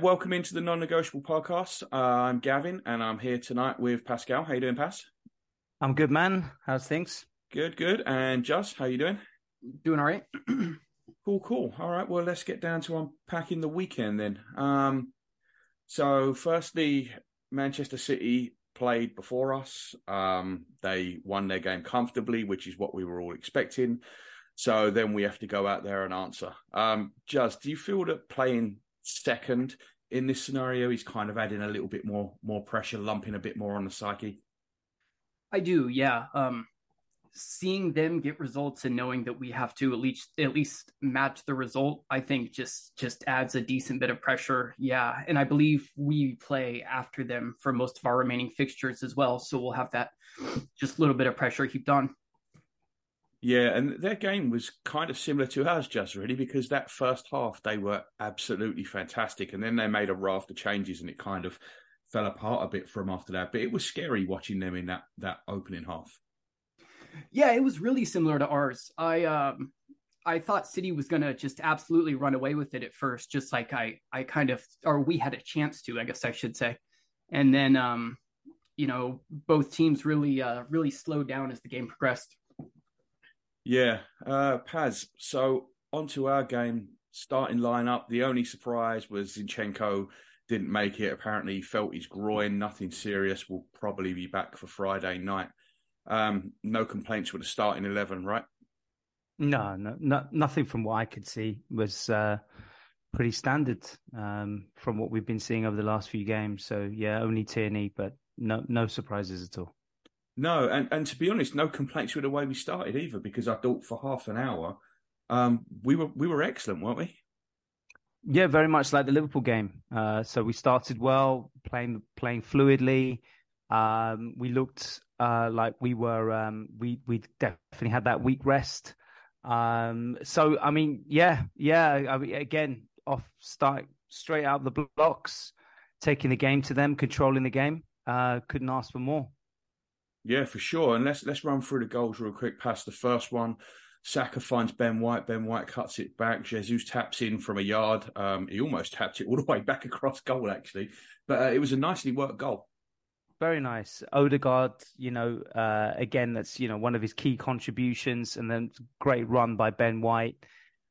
Welcome into the non-negotiable podcast. Uh, I'm Gavin, and I'm here tonight with Pascal. How you doing, Pas? I'm good, man. How's things? Good, good. And Just, how you doing? Doing all right. cool, cool. All right. Well, let's get down to unpacking the weekend then. Um, so, firstly, Manchester City played before us. Um, they won their game comfortably, which is what we were all expecting. So then we have to go out there and answer. Um, Just, do you feel that playing second in this scenario is kind of adding a little bit more more pressure, lumping a bit more on the psyche? I do, yeah. Um, seeing them get results and knowing that we have to at least at least match the result, I think just just adds a decent bit of pressure. Yeah, and I believe we play after them for most of our remaining fixtures as well, so we'll have that just little bit of pressure heaped on. Yeah, and their game was kind of similar to ours, just really, because that first half they were absolutely fantastic, and then they made a raft of changes, and it kind of fell apart a bit from after that. But it was scary watching them in that that opening half. Yeah, it was really similar to ours. I um I thought City was gonna just absolutely run away with it at first, just like I I kind of or we had a chance to, I guess I should say. And then um, you know, both teams really uh really slowed down as the game progressed. Yeah, uh, Paz. So onto our game starting lineup. The only surprise was Zinchenko didn't make it. Apparently, he felt his groin. Nothing serious. Will probably be back for Friday night. Um, no complaints with the starting eleven, right? No, no, no, nothing from what I could see was uh, pretty standard um, from what we've been seeing over the last few games. So yeah, only Tierney, but no, no surprises at all. No, and, and to be honest, no complaints with the way we started either, because I thought for half an hour, um, we were we were excellent, weren't we? Yeah, very much like the Liverpool game. Uh, so we started well, playing playing fluidly. Um, we looked uh, like we were um, we we definitely had that week rest. Um, so I mean, yeah, yeah. I mean, again, off start straight out of the blocks, taking the game to them, controlling the game. Uh, couldn't ask for more. Yeah, for sure. And let's let's run through the goals real quick. Past the first one, Saka finds Ben White. Ben White cuts it back. Jesus taps in from a yard. Um, he almost tapped it all the way back across goal, actually. But uh, it was a nicely worked goal. Very nice. Odegaard, you know, uh, again, that's you know one of his key contributions, and then great run by Ben White.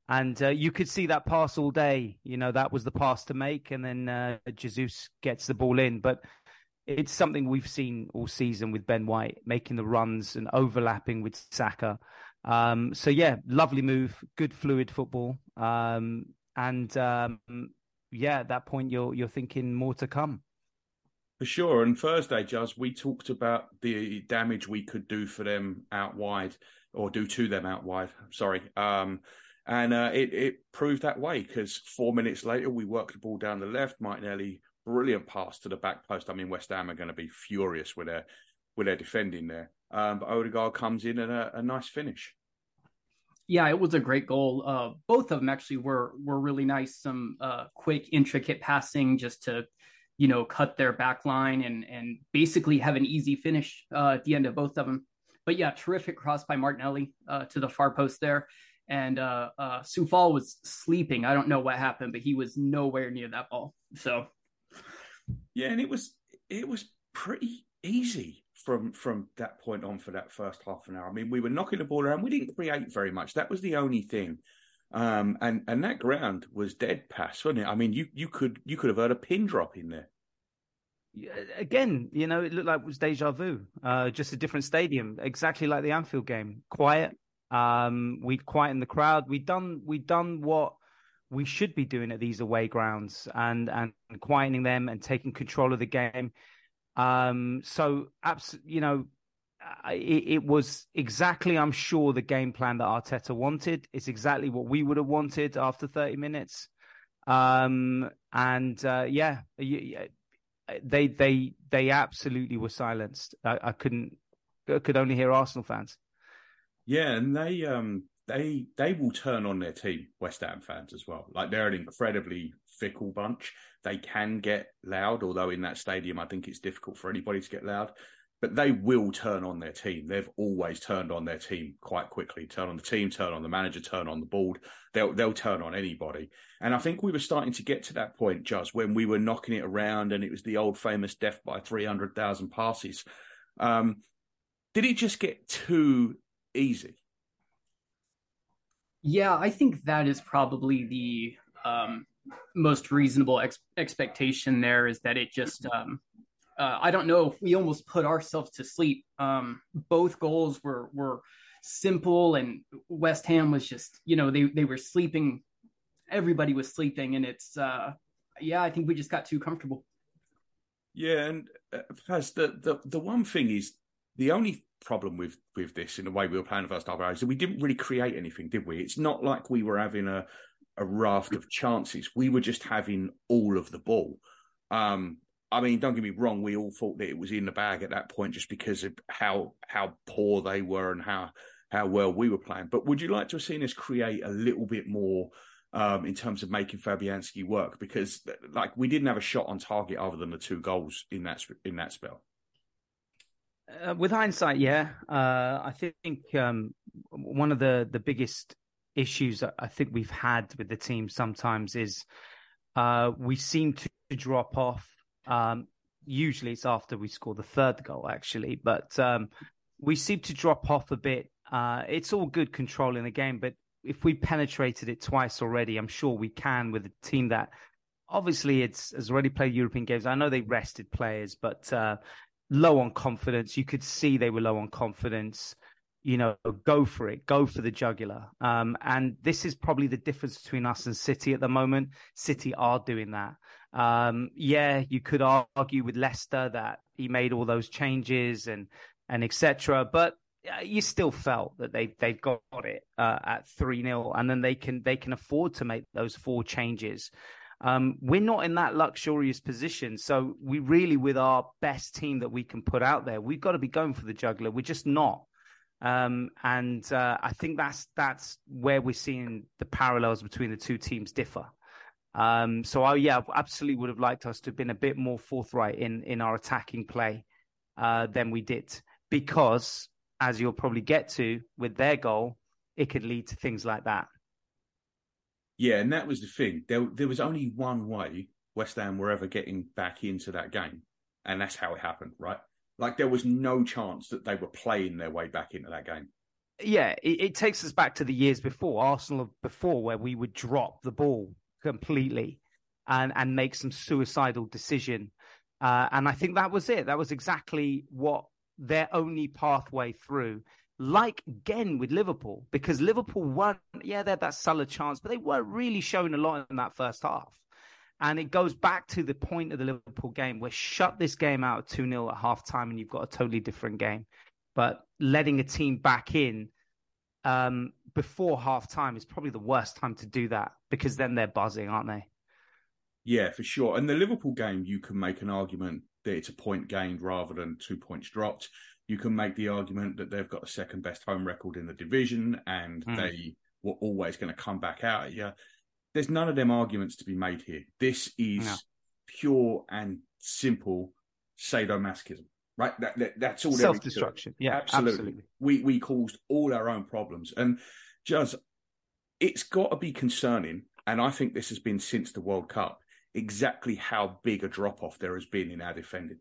And uh, you could see that pass all day. You know, that was the pass to make, and then uh, Jesus gets the ball in. But it's something we've seen all season with Ben White making the runs and overlapping with Saka. Um, so yeah, lovely move, good fluid football, um, and um, yeah, at that point you're you're thinking more to come. For sure. And Thursday, Jazz, we talked about the damage we could do for them out wide, or do to them out wide. Sorry. Um, and uh, it it proved that way because four minutes later we worked the ball down the left. Martinelli brilliant pass to the back post. I mean, West Ham are going to be furious with their with their defending there. Um, but Odegaard comes in and a, a, nice finish. Yeah, it was a great goal. Uh, both of them actually were were really nice. Some uh, quick, intricate passing just to, you know, cut their back line and and basically have an easy finish uh, at the end of both of them. But yeah, terrific cross by Martinelli uh, to the far post there. And uh, uh, Coufal was sleeping. I don't know what happened, but he was nowhere near that ball. So yeah, and it was it was pretty easy from from that point on for that first half an hour. I mean, we were knocking the ball around. We didn't create very much. That was the only thing. Um, and and that ground was dead pass, wasn't it? I mean, you you could you could have heard a pin drop in there. Again, you know, it looked like it was deja vu. Uh, just a different stadium, exactly like the Anfield game. Quiet. Um, we'd quieten the crowd. We'd done we'd done what we should be doing at these away grounds and and quieting them and taking control of the game. Um, so, abs- you know, it, it, was exactly, I'm sure, the game plan that Arteta wanted. It's exactly what we would have wanted after 30 minutes. Um, and uh, yeah, they they they absolutely were silenced. I, I couldn't I could only hear Arsenal fans. Yeah, and they um they they will turn on their team, West Ham fans as well. Like they're an incredibly fickle bunch. They can get loud, although in that stadium I think it's difficult for anybody to get loud. But they will turn on their team. They've always turned on their team quite quickly. Turn on the team, turn on the manager, turn on the board. They'll they'll turn on anybody. And I think we were starting to get to that point, just when we were knocking it around, and it was the old famous death by three hundred thousand passes. Um, did it just get too easy? Yeah, I think that is probably the um, most reasonable ex- expectation. There is that it just. Um, uh, I don't know if we almost put ourselves to sleep. Um, both goals were were simple, and West Ham was just you know they they were sleeping. Everybody was sleeping, and it's uh, yeah. I think we just got too comfortable. Yeah, and uh, the, the the one thing is the only problem with with this in the way we were playing the first half hour is that we didn't really create anything, did we? It's not like we were having a a raft of chances. We were just having all of the ball. Um, I mean, don't get me wrong. We all thought that it was in the bag at that point, just because of how how poor they were and how how well we were playing. But would you like to have seen us create a little bit more um, in terms of making Fabianski work? Because like we didn't have a shot on target other than the two goals in that in that spell. Uh, with hindsight, yeah, uh, I think um, one of the the biggest issues I think we've had with the team sometimes is uh, we seem to drop off. Um, usually, it's after we score the third goal, actually, but um, we seem to drop off a bit. Uh, it's all good controlling the game, but if we penetrated it twice already, I'm sure we can with a team that obviously it's has already played European games. I know they rested players, but uh, low on confidence. You could see they were low on confidence. You know, go for it, go for the jugular. Um, and this is probably the difference between us and City at the moment. City are doing that. Um, yeah, you could argue with Leicester that he made all those changes and and etc. But you still felt that they they've got it uh, at three 0 and then they can they can afford to make those four changes. Um, we're not in that luxurious position. So we really, with our best team that we can put out there, we've got to be going for the juggler. We're just not. Um, and uh, I think that's that's where we're seeing the parallels between the two teams differ. Um, so I, yeah, absolutely would have liked us to have been a bit more forthright in in our attacking play uh, than we did, because as you'll probably get to with their goal, it could lead to things like that. Yeah, and that was the thing. There, there was only one way West Ham were ever getting back into that game, and that's how it happened, right? Like there was no chance that they were playing their way back into that game. Yeah, it, it takes us back to the years before Arsenal before, where we would drop the ball completely and and make some suicidal decision. Uh, and I think that was it. That was exactly what their only pathway through like again with Liverpool, because Liverpool won, yeah, they had that solid chance, but they weren't really showing a lot in that first half. And it goes back to the point of the Liverpool game where shut this game out 2 0 at half time and you've got a totally different game. But letting a team back in um, before half time is probably the worst time to do that because then they're buzzing, aren't they? Yeah, for sure. And the Liverpool game, you can make an argument that it's a point gained rather than two points dropped you can make the argument that they've got the second best home record in the division and mm. they were always going to come back out at you. There's none of them arguments to be made here. This is no. pure and simple sadomasochism, right? That, that that's all. Self destruction. Yeah, absolutely. absolutely. We we caused all our own problems, and just it's got to be concerning. And I think this has been since the World Cup exactly how big a drop off there has been in our defending.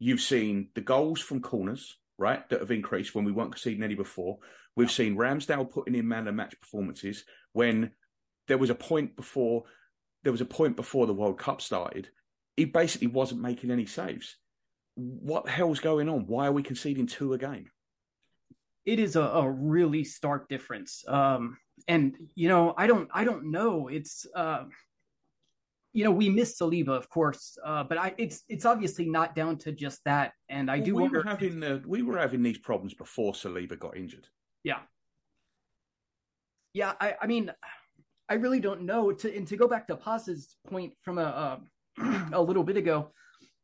You've seen the goals from corners, right, that have increased when we weren't conceding any before. We've seen Ramsdale putting in man of match performances when there was a point before there was a point before the World Cup started. He basically wasn't making any saves. What the hell's going on? Why are we conceding two a game? It is a, a really stark difference. Um, and you know, I don't I don't know. It's uh you know, we miss Saliba, of course, uh, but I, it's it's obviously not down to just that. And I well, do we. Were having, uh, we were having these problems before Saliba got injured. Yeah, yeah. I, I mean, I really don't know. To and to go back to Paz's point from a a, a little bit ago,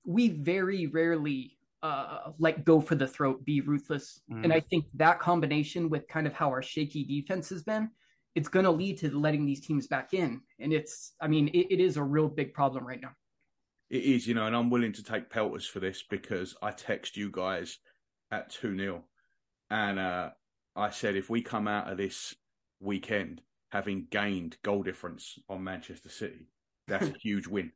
we very rarely uh, like go for the throat, be ruthless, Mm. and I think that combination with kind of how our shaky defense has been, it's going to lead to letting these teams back in, and it's, I mean, it, it is a real big problem right now. It is, you know, and I'm willing to take pelters for this because I text you guys at 2 0. And uh, I said, if we come out of this weekend having gained goal difference on Manchester City, that's a huge win.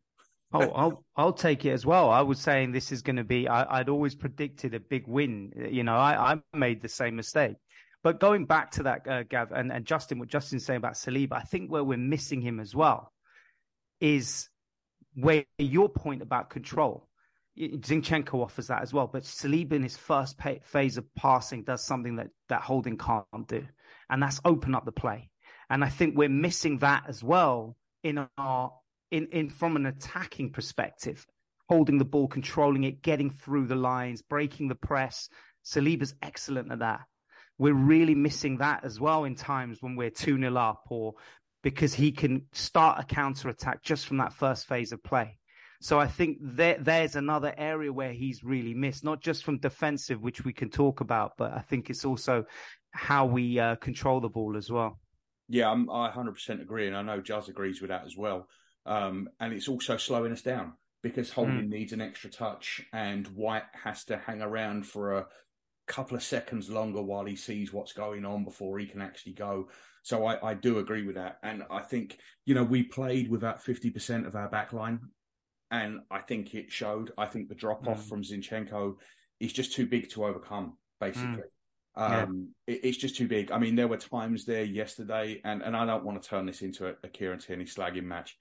Oh, I'll I'll take it as well. I was saying this is going to be. I, I'd always predicted a big win. You know, I, I made the same mistake. But going back to that, uh, Gav and, and Justin, what Justin's saying about Saliba, I think where we're missing him as well is where your point about control. Zinchenko offers that as well, but Saliba in his first pay, phase of passing does something that that Holding can't do, and that's open up the play. And I think we're missing that as well in our in in from an attacking perspective, holding the ball, controlling it, getting through the lines, breaking the press. Saliba's excellent at that. We're really missing that as well in times when we're 2 0 up or because he can start a counter attack just from that first phase of play. So I think there, there's another area where he's really missed, not just from defensive, which we can talk about, but I think it's also how we uh, control the ball as well. Yeah, I'm, I 100% agree. And I know Juz agrees with that as well. Um, and it's also slowing us down because Holding mm. needs an extra touch and White has to hang around for a couple of seconds longer while he sees what's going on before he can actually go. So I, I do agree with that. And I think, you know, we played with about 50% of our back line. And I think it showed. I think the drop off mm. from Zinchenko is just too big to overcome, basically. Mm. Um, yeah. it, it's just too big. I mean, there were times there yesterday, and, and I don't want to turn this into a, a Kieran Tierney slagging match.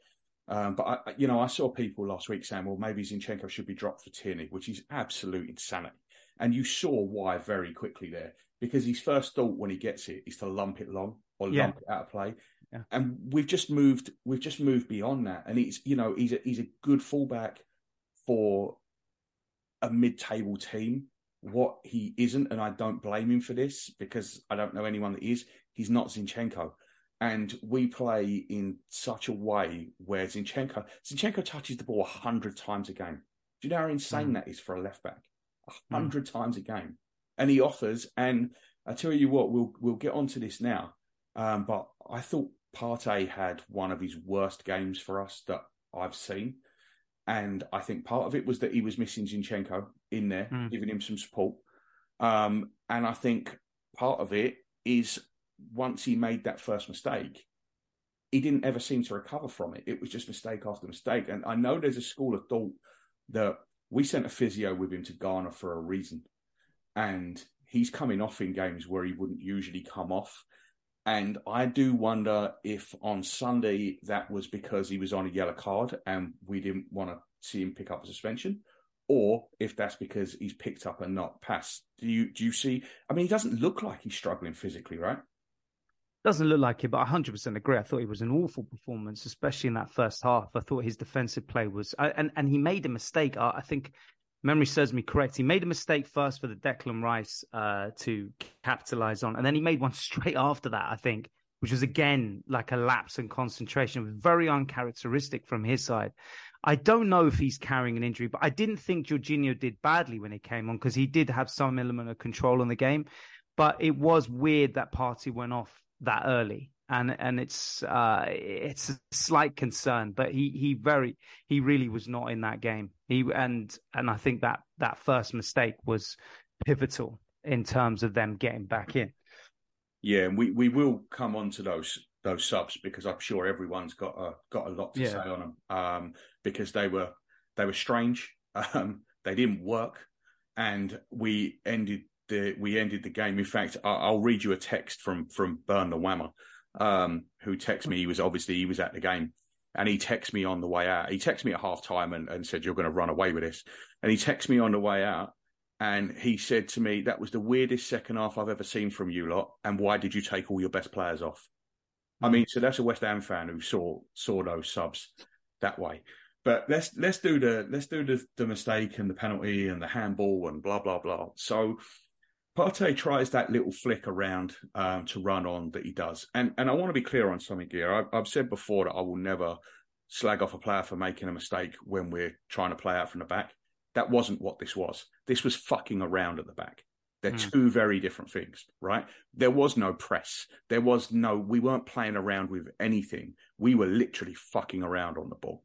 Um, but I, you know, I saw people last week saying, "Well, maybe Zinchenko should be dropped for Tierney," which is absolute insanity. And you saw why very quickly there, because his first thought when he gets it is to lump it long or yeah. lump it out of play. Yeah. And we've just moved, we've just moved beyond that. And he's, you know, he's a, he's a good fullback for a mid-table team. What he isn't, and I don't blame him for this because I don't know anyone that is. He's not Zinchenko. And we play in such a way where Zinchenko Zinchenko touches the ball a hundred times a game. Do you know how insane mm. that is for a left back? A hundred mm. times a game, and he offers. And I tell you what, we'll we'll get onto this now. Um, but I thought Partey had one of his worst games for us that I've seen, and I think part of it was that he was missing Zinchenko in there, mm. giving him some support. Um, and I think part of it is once he made that first mistake, he didn't ever seem to recover from it. It was just mistake after mistake. And I know there's a school of thought that we sent a physio with him to Ghana for a reason. And he's coming off in games where he wouldn't usually come off. And I do wonder if on Sunday that was because he was on a yellow card and we didn't want to see him pick up a suspension, or if that's because he's picked up a not pass. Do you do you see? I mean, he doesn't look like he's struggling physically, right? Doesn't look like it, but I 100% agree. I thought it was an awful performance, especially in that first half. I thought his defensive play was, and and he made a mistake. I think memory serves me correct. He made a mistake first for the Declan Rice uh, to capitalize on, and then he made one straight after that. I think, which was again like a lapse in concentration, very uncharacteristic from his side. I don't know if he's carrying an injury, but I didn't think Jorginho did badly when he came on because he did have some element of control on the game. But it was weird that Partey went off that early. And and it's uh it's a slight concern but he he very he really was not in that game. He and and i think that that first mistake was pivotal in terms of them getting back in. Yeah and we we will come on to those those subs because i'm sure everyone's got a got a lot to Yeah. say on them um because they were they were strange. Um they didn't work. And we ended the we ended the game in fact I- i'll read you a text from from burn the whammer um, who texted me. He was obviously he was at the game, and he texted me on the way out. He texted me at half time and, and said, "You're going to run away with this." And he texted me on the way out, and he said to me, "That was the weirdest second half I've ever seen from you lot. And why did you take all your best players off?" I mean, so that's a West Ham fan who saw saw those subs that way. But let's let's do the let's do the, the mistake and the penalty and the handball and blah blah blah. So Partey tries that little flick around um, to run on that he does, and and I want to be clear on something here. I've, I've said before that I will never slag off a player for making a mistake when we're trying to play out from the back. That wasn't what this was. This was fucking around at the back. They're Mm. two very different things, right? There was no press. There was no, we weren't playing around with anything. We were literally fucking around on the ball.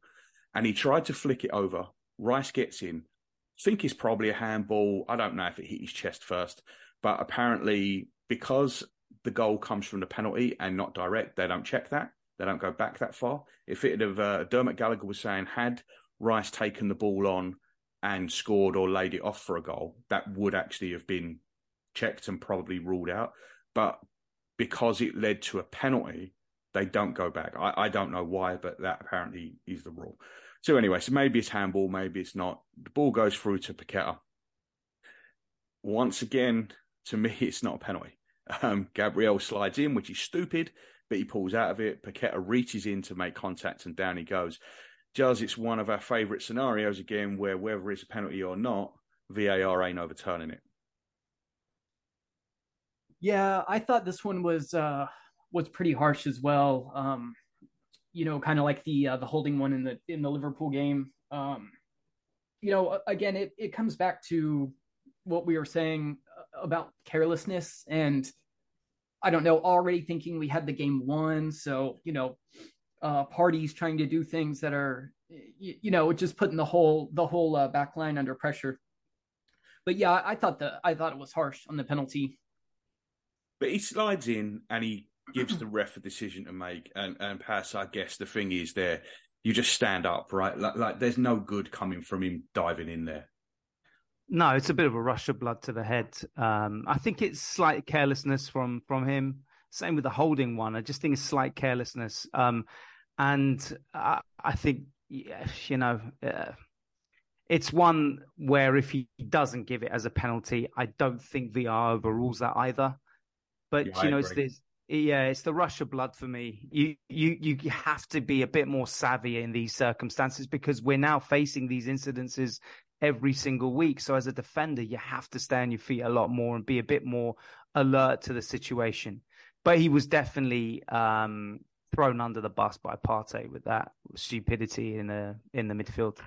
And he tried to flick it over. Rice gets in. think it's probably a handball. I don't know if it hit his chest first, but apparently because the goal comes from the penalty and not direct, they don't check that. They don't go back that far. If it had, uh, Dermot Gallagher was saying, had Rice taken the ball on and scored or laid it off for a goal, that would actually have been checked and probably ruled out. But because it led to a penalty, they don't go back. I, I don't know why, but that apparently is the rule. So anyway, so maybe it's handball, maybe it's not. The ball goes through to Paqueta. Once again, to me, it's not a penalty. Um, Gabriel slides in, which is stupid, but he pulls out of it. Paqueta reaches in to make contact, and down he goes. Just, it's one of our favourite scenarios again, where whether it's a penalty or not, VAR ain't overturning it. Yeah, I thought this one was uh was pretty harsh as well. Um, you know, kind of like the uh, the holding one in the in the Liverpool game. Um, you know, again, it it comes back to what we were saying about carelessness and I don't know, already thinking we had the game won. So, you know, uh, Partey's trying to do things that are, you, you know, just putting the whole the whole uh, back line under pressure. But yeah, I thought the I thought it was harsh on the penalty. But he slides in and he gives the ref a decision to make. And and pass. I guess the thing is, there you just stand up, right? Like, like there's no good coming from him diving in there. No, it's a bit of a rush of blood to the head. Um, I think it's slight carelessness from from him. Same with the holding one. I just think it's slight carelessness. Um, and I, I think, yeah, you know, uh, it's one where if he doesn't give it as a penalty, I don't think VR overrules that either. But Yeah, you know, it's this. Yeah, it's the rush of blood for me. You you you have to be a bit more savvy in these circumstances because we're now facing these incidences every single week. So as a defender, you have to stay on your feet a lot more and be a bit more alert to the situation. But he was definitely um, thrown under the bus by Partey with that stupidity in the in the midfield.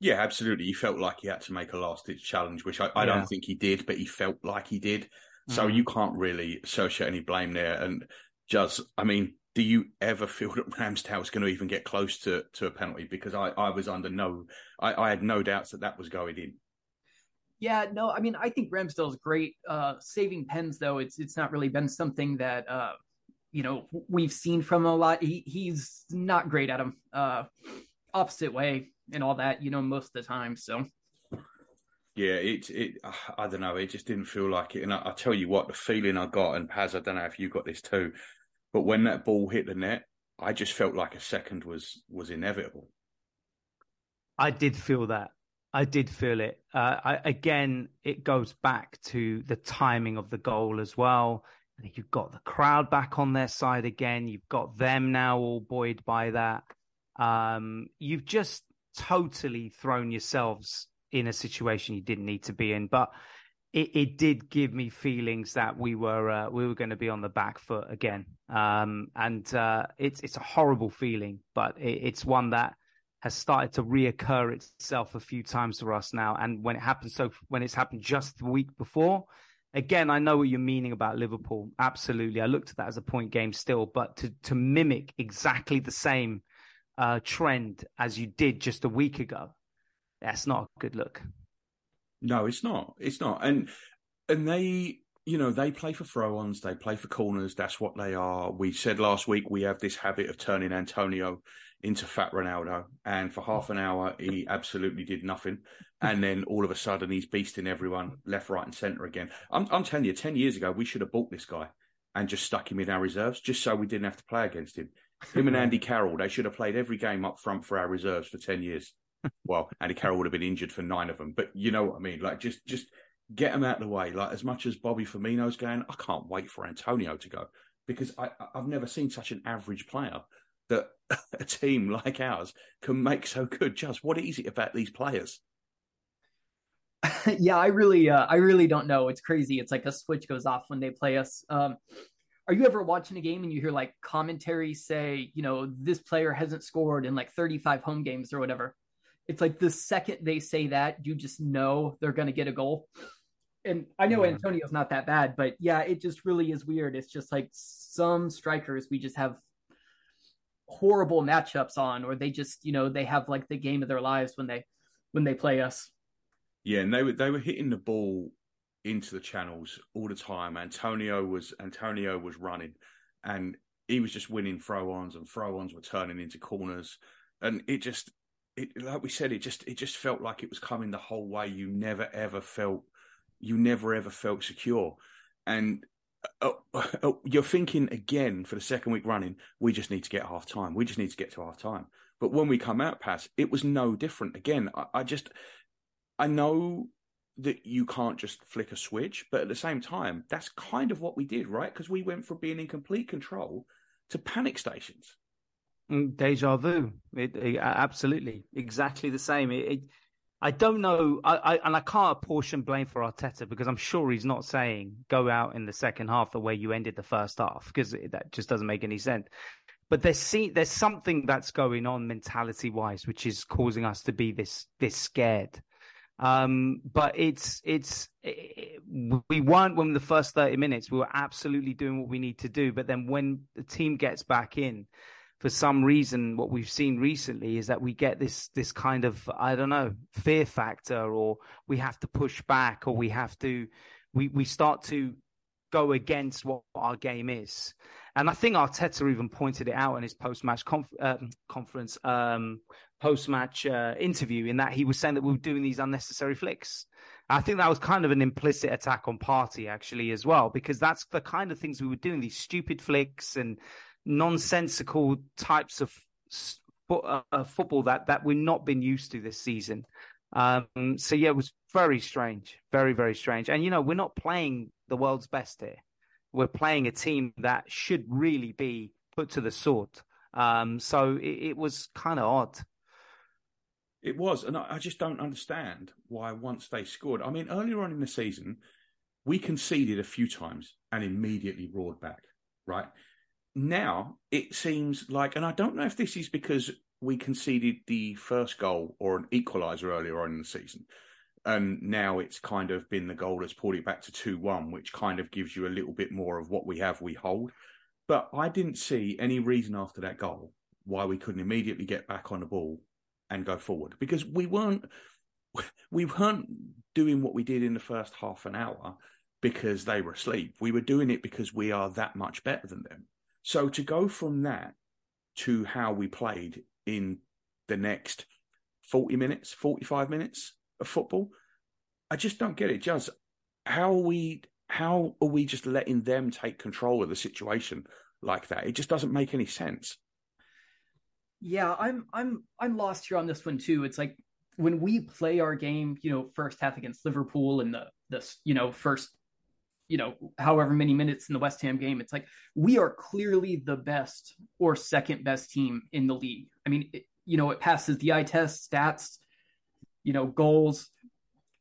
Yeah, absolutely. He felt like he had to make a last ditch challenge, which I, I Yeah. don't think he did, but he felt like he did. So Mhm. you can't really associate any blame there. And just, I mean, do you ever feel that Ramsdale's going to even get close to, to a penalty? Because I, I was under no, I, I had no doubts that that was going in. Yeah, no, I mean, I think Ramsdale's great. Uh, saving pens, though, it's it's not really been something that uh, you know we've seen from a lot. He he's not great at them. Uh, opposite way and all that, you know, most of the time. So Yeah, it, it, I don't know. It just didn't feel like it. And I, I tell you what, the feeling I got, and Paz, I don't know if you got this too, but when that ball hit the net, I just felt like a second was was inevitable. I did feel that. I did feel it. Uh, I, again, it goes back to the timing of the goal as well. You've got the crowd back on their side again. You've got them now all buoyed by that. Um, you've just totally thrown yourselves in a situation you didn't need to be in. But it, it did give me feelings that we were uh, we were going to be on the back foot again. Um, and uh, it's it's a horrible feeling, but it, it's one that has started to reoccur itself a few times for us now. And when it happens, so when it's happened just the week before, again, I know what you're meaning about Liverpool. Absolutely, I looked at that as a point game still, but to to mimic exactly the same uh, trend as you did just a week ago, that's not a good look. No, it's not. It's not. And and they, you know, they play for throw-ons, they play for corners. That's what they are. We said last week we have this habit of turning Antonio into fat Ronaldo, and for half an hour he absolutely did nothing, and then all of a sudden he's beasting everyone left, right, and centre again. I'm, I'm telling you, ten years ago we should have bought this guy and just stuck him in our reserves, just so we didn't have to play against him. Him and Andy Carroll, they should have played every game up front for our reserves for ten years. Well, Andy Carroll would have been injured for nine of them, but you know what I mean. Like just just get them out of the way. Like as much as Bobby Firmino's going, I can't wait for Antonio to go because I, I've never seen such an average player that a team like ours can make so good. Just what is it about these players? yeah, I really, uh, I really don't know. It's crazy. It's like a switch goes off when they play us. Um, are you ever watching a game and you hear like commentary say, you know, this player hasn't scored in like 35 home games or whatever? It's like the second they say that, you just know they're going to get a goal. And I know yeah. Antonio's not that bad, but yeah, it just really is weird. It's just like some strikers we just have horrible matchups on, or they just, you know, they have like the game of their lives when they when they play us. Yeah, and they were they were hitting the ball into the channels all the time. Antonio was Antonio was running, and he was just winning throw ons, and throw ons were turning into corners, and it just it like we said, it just it just felt like it was coming the whole way. You never ever felt you never ever felt secure, and. Uh, uh, uh, you're thinking again for the second week running, we just need to get half time. We just need to get to half time. But when we come out past, it was no different. Again, I, I just, I know that you can't just flick a switch, but at the same time, that's kind of what we did, right? Because we went from being in complete control to panic stations. Deja vu. It, it, absolutely, exactly the same. It, I don't know, I, I, and I can't apportion blame for Arteta because I'm sure he's not saying go out in the second half the way you ended the first half because that just doesn't make any sense. But there's see, there's something that's going on mentality wise, which is causing us to be this this scared. Um, but it's it's it, we weren't when the first 30 minutes we were absolutely doing what we need to do. But then when the team gets back in, for some reason, what we've seen recently is that we get this this kind of I don't know fear factor, or we have to push back, or we have to we we start to go against what our game is. And I think Arteta even pointed it out in his post match conf- uh, conference, um, post match uh, interview, in that he was saying that we were doing these unnecessary flicks. I think that was kind of an implicit attack on Partey actually, as well, because that's the kind of things we were doing these stupid flicks and nonsensical types of uh, football that, that we've not been used to this season. Um, so, yeah, it was very strange, very, very strange. And, you know, we're not playing the world's best here we're playing a team that should really be put to the sword. Um, so it, it was kind of odd. It was, and I, I, just don't understand why once they scored. I mean, earlier on in the season, we conceded a few times and immediately roared back. Right now, it seems like, and I don't know if this is because we conceded the first goal or an equaliser earlier on in the season, and now it's kind of been the goal that's pulled it back to 2 1, which kind of gives you a little bit more of what we have, we hold. But I didn't see any reason after that goal why we couldn't immediately get back on the ball and go forward because we weren't we weren't doing what we did in the first half an hour because they were asleep. We were doing it because we are that much better than them. So to go from that to how we played in the next 40 minutes, 45 minutes, of football. I just don't get it. Just how are we how are we just letting them take control of the situation like that? It just doesn't make any sense. Yeah, I'm I'm I'm lost here on this one too. It's like when we play our game, you know, first half against Liverpool and the this, you know, first you know, however many minutes in the West Ham game, it's like we are clearly the best or second best team in the league. I mean, it, you know, it passes the eye test, stats, you know, goals.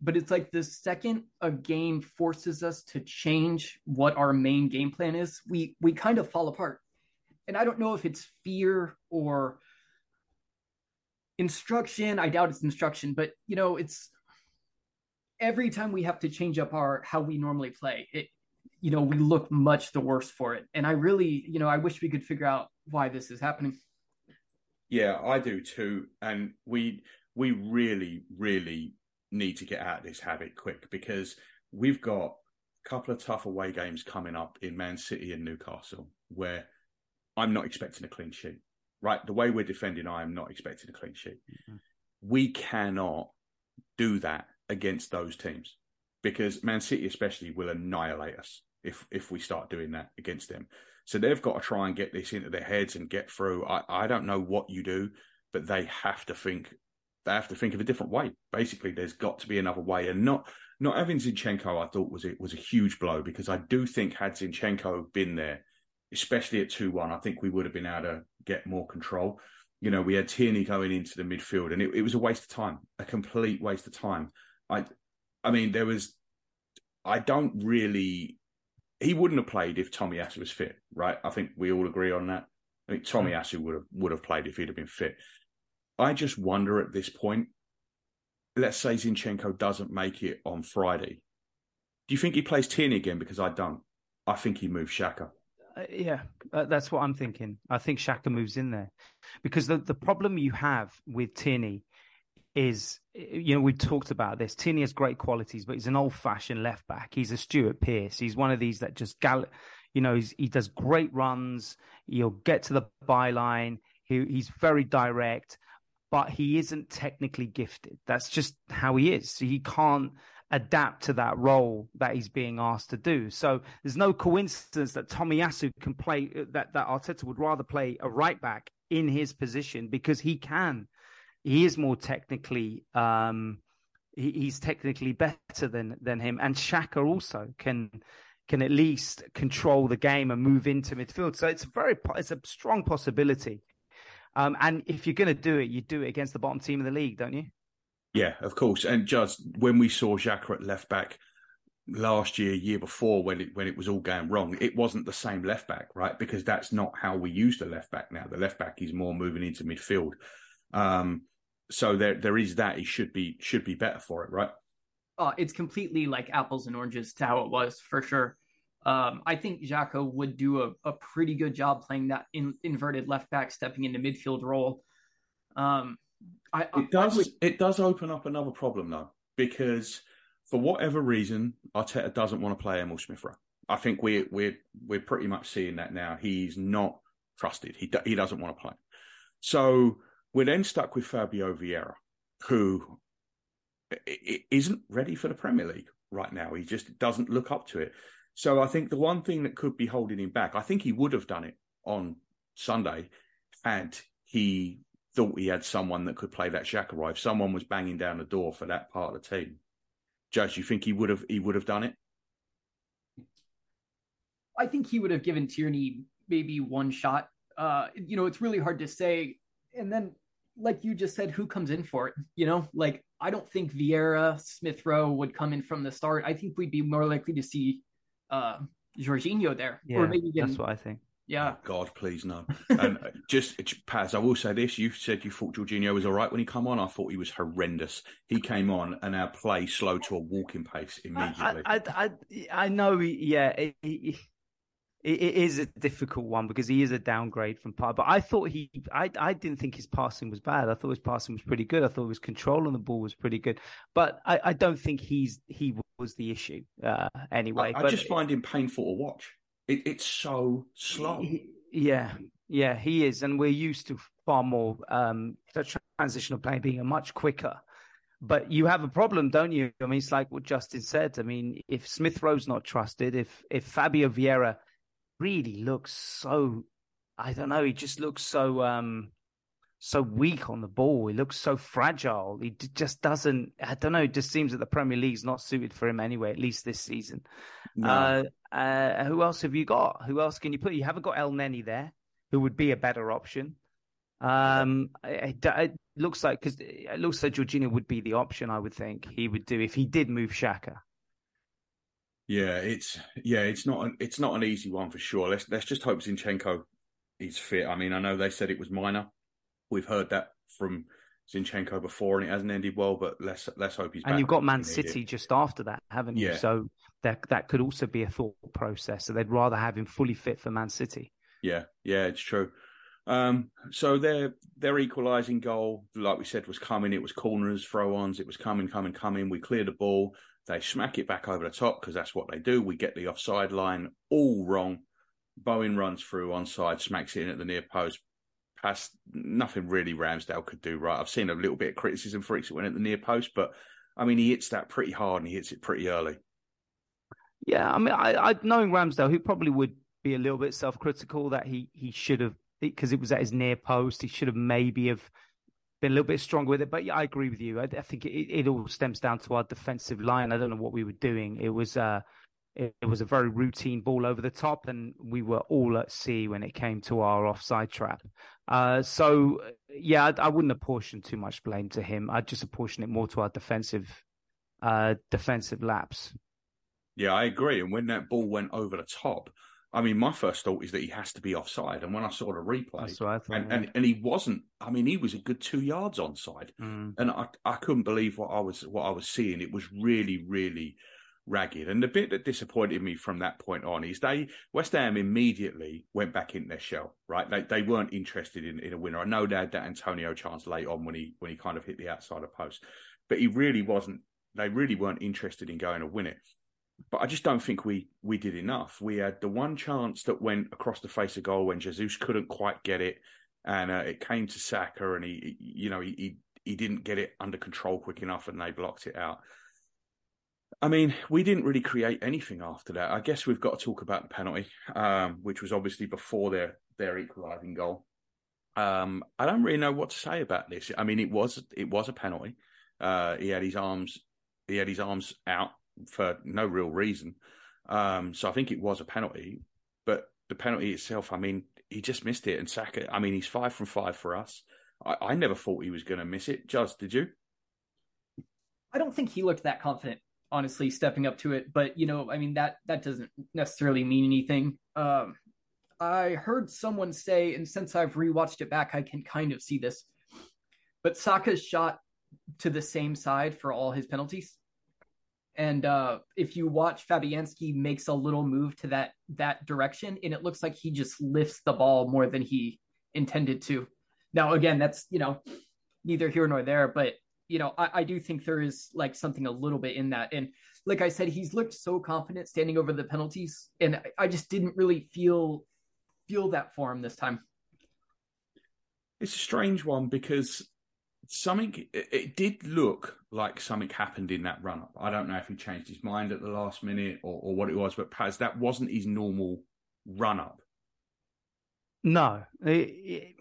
But it's like the second a game forces us to change what our main game plan is, we we kind of fall apart. And I don't know if it's fear or instruction. I doubt it's instruction, but you know, it's every time we have to change up our how we normally play, it you know, we look much the worse for it. And I really, you know, I wish we could figure out why this is happening. Yeah, I do too. And we we really, really need to get out of this habit quick because we've got a couple of tough away games coming up in Man City and Newcastle where I'm not expecting a clean sheet. Right, the way we're defending, I am not expecting a clean sheet. Mm-hmm. We cannot do that against those teams because Man City, especially, will annihilate us if if we start doing that against them. So they've got to try and get this into their heads and get through. I, I don't know what you do, but they have to think they have to think of a different way. Basically, there's got to be another way, and not not having Zinchenko. I thought was it was a huge blow because I do think had Zinchenko been there, especially at two one, I think we would have been able to get more control. You know, we had Tierney going into the midfield, and it, it was a waste of time, a complete waste of time. I, I mean, there was, I don't really. He wouldn't have played if Tomiyasu was fit, right? I think we all agree on that. I think Tomiyasu would have would have played if he'd have been fit. I just wonder at this point let's say Zinchenko doesn't make it on Friday, do you think he plays Tierney again? Because I don't. I think he moves Xhaka. Uh, yeah, uh, that's what I'm thinking. I think Xhaka moves in there because the, the problem you have with Tierney is, you know, we talked about this. Tierney has great qualities, but he's an old fashioned left back. He's a Stuart Pearce. He's one of these that just gallop, you know, he does great runs. He'll get to the byline. He, he's very direct, but he isn't technically gifted. That's just how he is. So he can't adapt to that role that he's being asked to do. So there's no coincidence that Tomiyasu can play uh, that that Arteta would rather play a right back in his position because he can. He is more technically um, he, he's technically better than than him, and Xhaka also can can at least control the game and move into midfield. So it's a very it's a strong possibility. Um, and if you're going to do it, you do it against the bottom team of the league, don't you? Yeah, of course. And just when we saw Xhaka at left back last year, year before, when it when it was all going wrong, it wasn't the same left back, right? Because that's not how we use the left back now. The left back is more moving into midfield. Um, so there there is that. He should be should be better for it, right? Oh, it's completely like apples and oranges to how it was for sure. Um, I think Xhaka would do a, a pretty good job playing that in, inverted left back, stepping into midfield role. Um, I, it does. would... It does open up another problem though, because for whatever reason, Arteta doesn't want to play Emil Smith Rowe. I think we're we're we're pretty much seeing that now. He's not trusted. He he doesn't want to play. So we're then stuck with Fabio Vieira, who isn't ready for the Premier League right now. He just doesn't look up to it. So I think the one thing that could be holding him back, I think he would have done it on Sunday had he thought he had someone that could play that role. If someone was banging down the door for that part of the team, Judge, you think he would have he would have done it? I think he would have given Tierney maybe one shot. Uh, you know, it's really hard to say. And then, like you just said, who comes in for it? You know, like I don't think Vieira, Smith Rowe would come in from the start. I think we'd be more likely to see uh Jorginho there, yeah, or maybe even, that's what I think. Yeah. Oh, God, please no. and uh, just Paz, I will say this: you said you thought Jorginho was all right when he come on. I thought he was horrendous. He came on and our play slowed to a walking pace immediately. I, I, I, I know. Yeah, it, it, it is a difficult one because he is a downgrade from part. But I thought he, I, I didn't think his passing was bad. I thought his passing was pretty good. I thought his control on the ball was pretty good. But I, I don't think he's he was the issue uh, anyway. I, I but, just find him painful to watch. It, it's so slow. Yeah, yeah, he is, and we're used to far more um, transitional play being a much quicker. But you have a problem, don't you? I mean, it's like what Justin said. I mean, if Smith Rowe's not trusted, if if Fabio Vieira really looks so, I don't know, he just looks so um so weak on the ball. He looks so fragile. He just doesn't. I don't know. It just seems that the Premier League's not suited for him anyway. At least this season. No. Uh, uh, who else have you got? Who else can you put? You haven't got El Elneny there, who would be a better option. Um, it, it looks like because it looks like Jorginho would be the option. I would think he would do if he did move Xhaka. Yeah, it's yeah, it's not an, it's not an easy one for sure. Let's let's just hope Zinchenko is fit. I mean, I know they said it was minor We've heard that from Zinchenko before, and it hasn't ended well. But let's let's hope he's. And you've got Man City just after that, haven't you? Yeah. So that that could also be a thought process. So they'd rather have him fully fit for Man City. Yeah, yeah, it's true. Um, so their their equalising goal, like we said, was coming. It was corners, throw-ons. It was coming, coming, coming. We cleared the ball. They smack it back over the top because that's what they do. We get the offside line all wrong. Bowen runs through onside, smacks it in at the near post. That's nothing really Ramsdale could do right. I've seen a little bit of criticism for it when at the near post, but I mean, he hits that pretty hard and he hits it pretty early. Yeah, I mean, I, I knowing Ramsdale, he probably would be a little bit self-critical that he he should have because it was at his near post. He should have maybe have been a little bit stronger with it. But yeah, I agree with you. I, I think it, it, all stems down to our defensive line. I don't know what we were doing. It was uh, it, it, was a very routine ball over the top, and we were all at sea when it came to our offside trap. Uh, so, yeah, I, I, wouldn't apportion too much blame to him. I'd just apportion it more to our defensive uh, defensive lapse. Yeah, I agree. And when that ball went over the top, I mean, my first thought is that he has to be offside. And when I saw the replay, thought, and, yeah. and, and he wasn't. I mean, he was a good two yards onside, Mm. and I I couldn't believe what I was what I was seeing. It was really really ragged. And the bit that disappointed me from that point on is they West Ham immediately went back in their shell. Right, they they weren't interested in, in a winner. I know they had that Antonio chance late on when he when he kind of hit the outside of post, but he really wasn't. They really weren't interested in going to win it but I just don't think we we did enough. We had the one chance that went across the face of goal when Jesus couldn't quite get it, and uh, it came to Saka, and he, you know, he, he he didn't get it under control quick enough, and they blocked it out. I mean, we didn't really create anything after that. I guess we've got to talk about the penalty, um, which was obviously before their their equalising goal. Um, I don't really know what to say about this. I mean, it was it was a penalty. Uh, he had his arms he had his arms out for no real reason. Um, so I think it was a penalty, but the penalty itself, I mean, he just missed it. And Saka, I mean, he's five from five for us. I, I never thought he was going to miss it. Just did you? I don't think he looked that confident, honestly, stepping up to it. But you know, I mean that that doesn't necessarily mean anything. Um, I heard someone say, and since I've rewatched it back, I can kind of see this. But Saka's shot to the same side for all his penalties. And uh, if you watch Fabianski makes a little move to that that direction, and it looks like he just lifts the ball more than he intended to. Now, again, that's you know neither here nor there, but you know I, I do think there is like something a little bit in that. And like I said, he's looked so confident standing over the penalties, and I just didn't really feel feel that for him this time. It's a strange one because something it, did look like something happened in that run up. I don't know if he changed his mind at the last minute or, or what it was, but Paz, that wasn't his normal run up. No, it, it,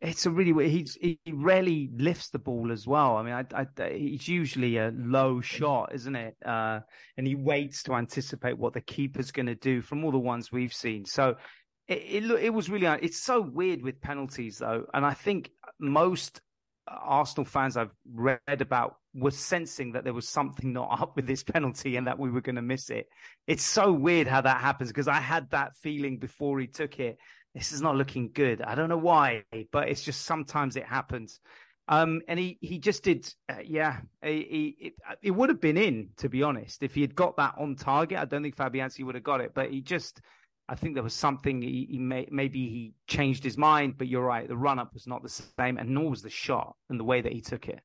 it's a really. He's, he rarely lifts the ball as well. I mean, I, I, it's usually a low shot, isn't it? Uh, and he waits to anticipate what the keeper's going to do from all the ones we've seen. So it, it, it was really it's so weird with penalties though, and I think most Arsenal fans I've read about were sensing that there was something not up with this penalty and that we were going to miss it. It's so weird how that happens because I had that feeling before he took it. This is not looking good. I don't know why, but it's just sometimes it happens. Um, and he, he just did, uh, yeah, he, he, it, it would have been in, to be honest. If he had got that on target, I don't think Fabianski would have got it, but he just, I think there was something he, he may, maybe he changed his mind, but you're right. The run up was not the same, and nor was the shot and the way that he took it.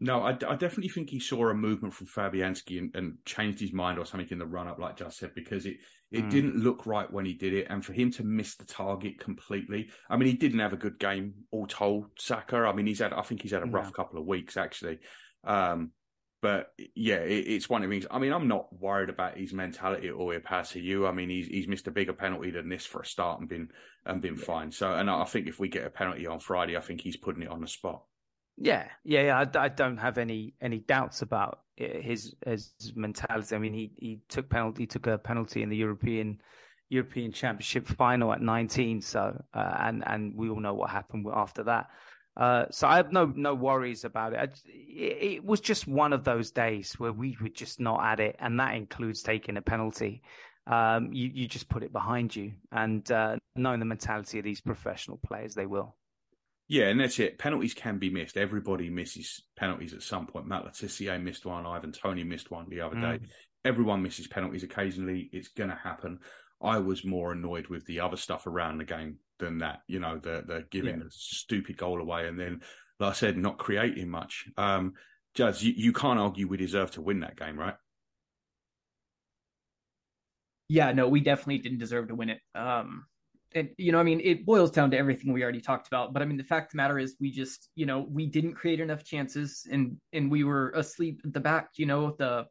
No, I, I definitely think he saw a movement from Fabianski and, and changed his mind or something in the run up, like Just said, because it, it mm. didn't look right when he did it. And for him to miss the target completely, I mean, he didn't have a good game all told, Saka. I mean, he's had, I think he's had a rough yeah. couple of weeks, actually. Um, but yeah, it, it's one of things. I mean, I'm not worried about his mentality or his pass to you. I mean, he's he's missed a bigger penalty than this for a start and been and been yeah. fine. So, and I think if we get a penalty on Friday, I think he's putting it on the spot. Yeah, yeah, yeah. I, I don't have any any doubts about his his mentality. I mean, he he took penalty, took a penalty in the European European Championship final at 19. So, uh, and and we all know what happened after that. Uh, so I have no no worries about it. I, it. It was just one of those days where we were just not at it, and that includes taking a penalty. Um, you you just put it behind you, and uh, knowing the mentality of these professional players, they will. Yeah, and that's it. Penalties can be missed. Everybody misses penalties at some point. Matt Le Tissier missed one. Ivan Toney missed one the other mm. day. Everyone misses penalties occasionally. It's going to happen. I was more annoyed with the other stuff around the game than that. You know, the the giving yeah. a stupid goal away and then, like I said, not creating much. Um, Judge, you, you can't argue we deserve to win that game, right? Yeah, no, we definitely didn't deserve to win it. Um, and you know, I mean, it boils down to everything we already talked about. But I mean, the fact of the matter is, we just, you know, we didn't create enough chances, and and we were asleep at the back. You know, the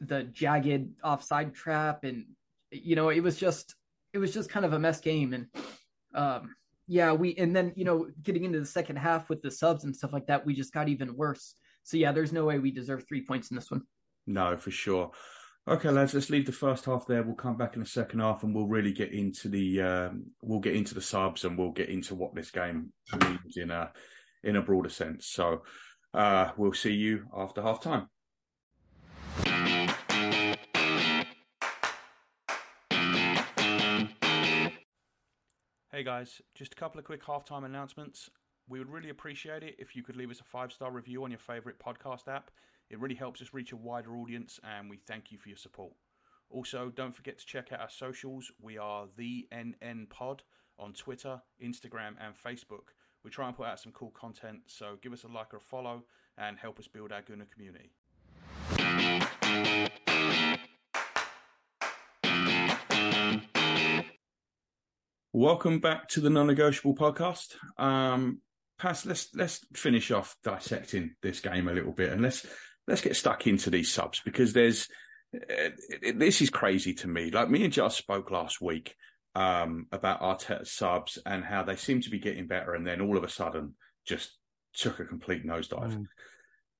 the jagged offside trap, and you know, it was just it was just kind of a mess game. And um, yeah, we and then you know, getting into the second half with the subs and stuff like that, we just got even worse. So yeah, there's no way we deserve three points in this one. No, for sure. Okay, lads, let's leave the first half there. We'll come back in the second half, and we'll really get into the um, we'll get into the subs, and we'll get into what this game means in a in a broader sense. So uh, we'll see you after half time. Hey guys, just a couple of quick halftime announcements. We would really appreciate it if you could leave us a five star review on your favourite podcast app. It really helps us reach a wider audience, and we thank you for your support. Also, don't forget to check out our socials. We are the NN Pod on Twitter, Instagram, and Facebook. We try and put out some cool content, so give us a like or a follow and help us build our Gooner community. Welcome back to the non-negotiable podcast. Um, Pass, let's let's finish off dissecting this game a little bit, and let's let's get stuck into these subs because there's uh, this is crazy to me. Like me and Just spoke last week um, about Arteta's subs and how they seem to be getting better, and then all of a sudden just took a complete nosedive. Mm.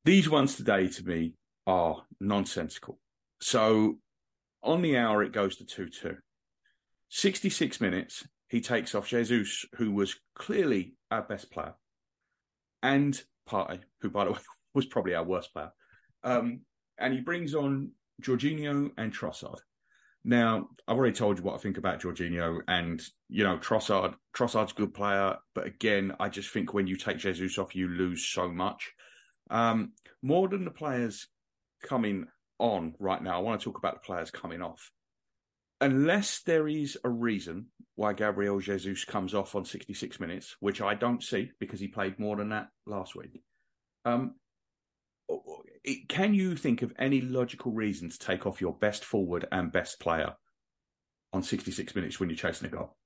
These ones today, to me, are nonsensical. So on the hour, it goes to 2 2. 66 minutes, he takes off Jesus, who was clearly our best player and Partey, who, by the way, was probably our worst player. Um, and he brings on Jorginho and Trossard. Now, I've already told you what I think about Jorginho, and you know Trossard. Trossard's a good player, but again, I just think when you take Jesus off, you lose so much. Um, more than the players coming on right now, I want to talk about the players coming off unless there is a reason why Gabriel Jesus comes off on 66 minutes, which I don't see because he played more than that last week. Um, can you think of any logical reason to take off your best forward and best player on 66 minutes when you're chasing a goal?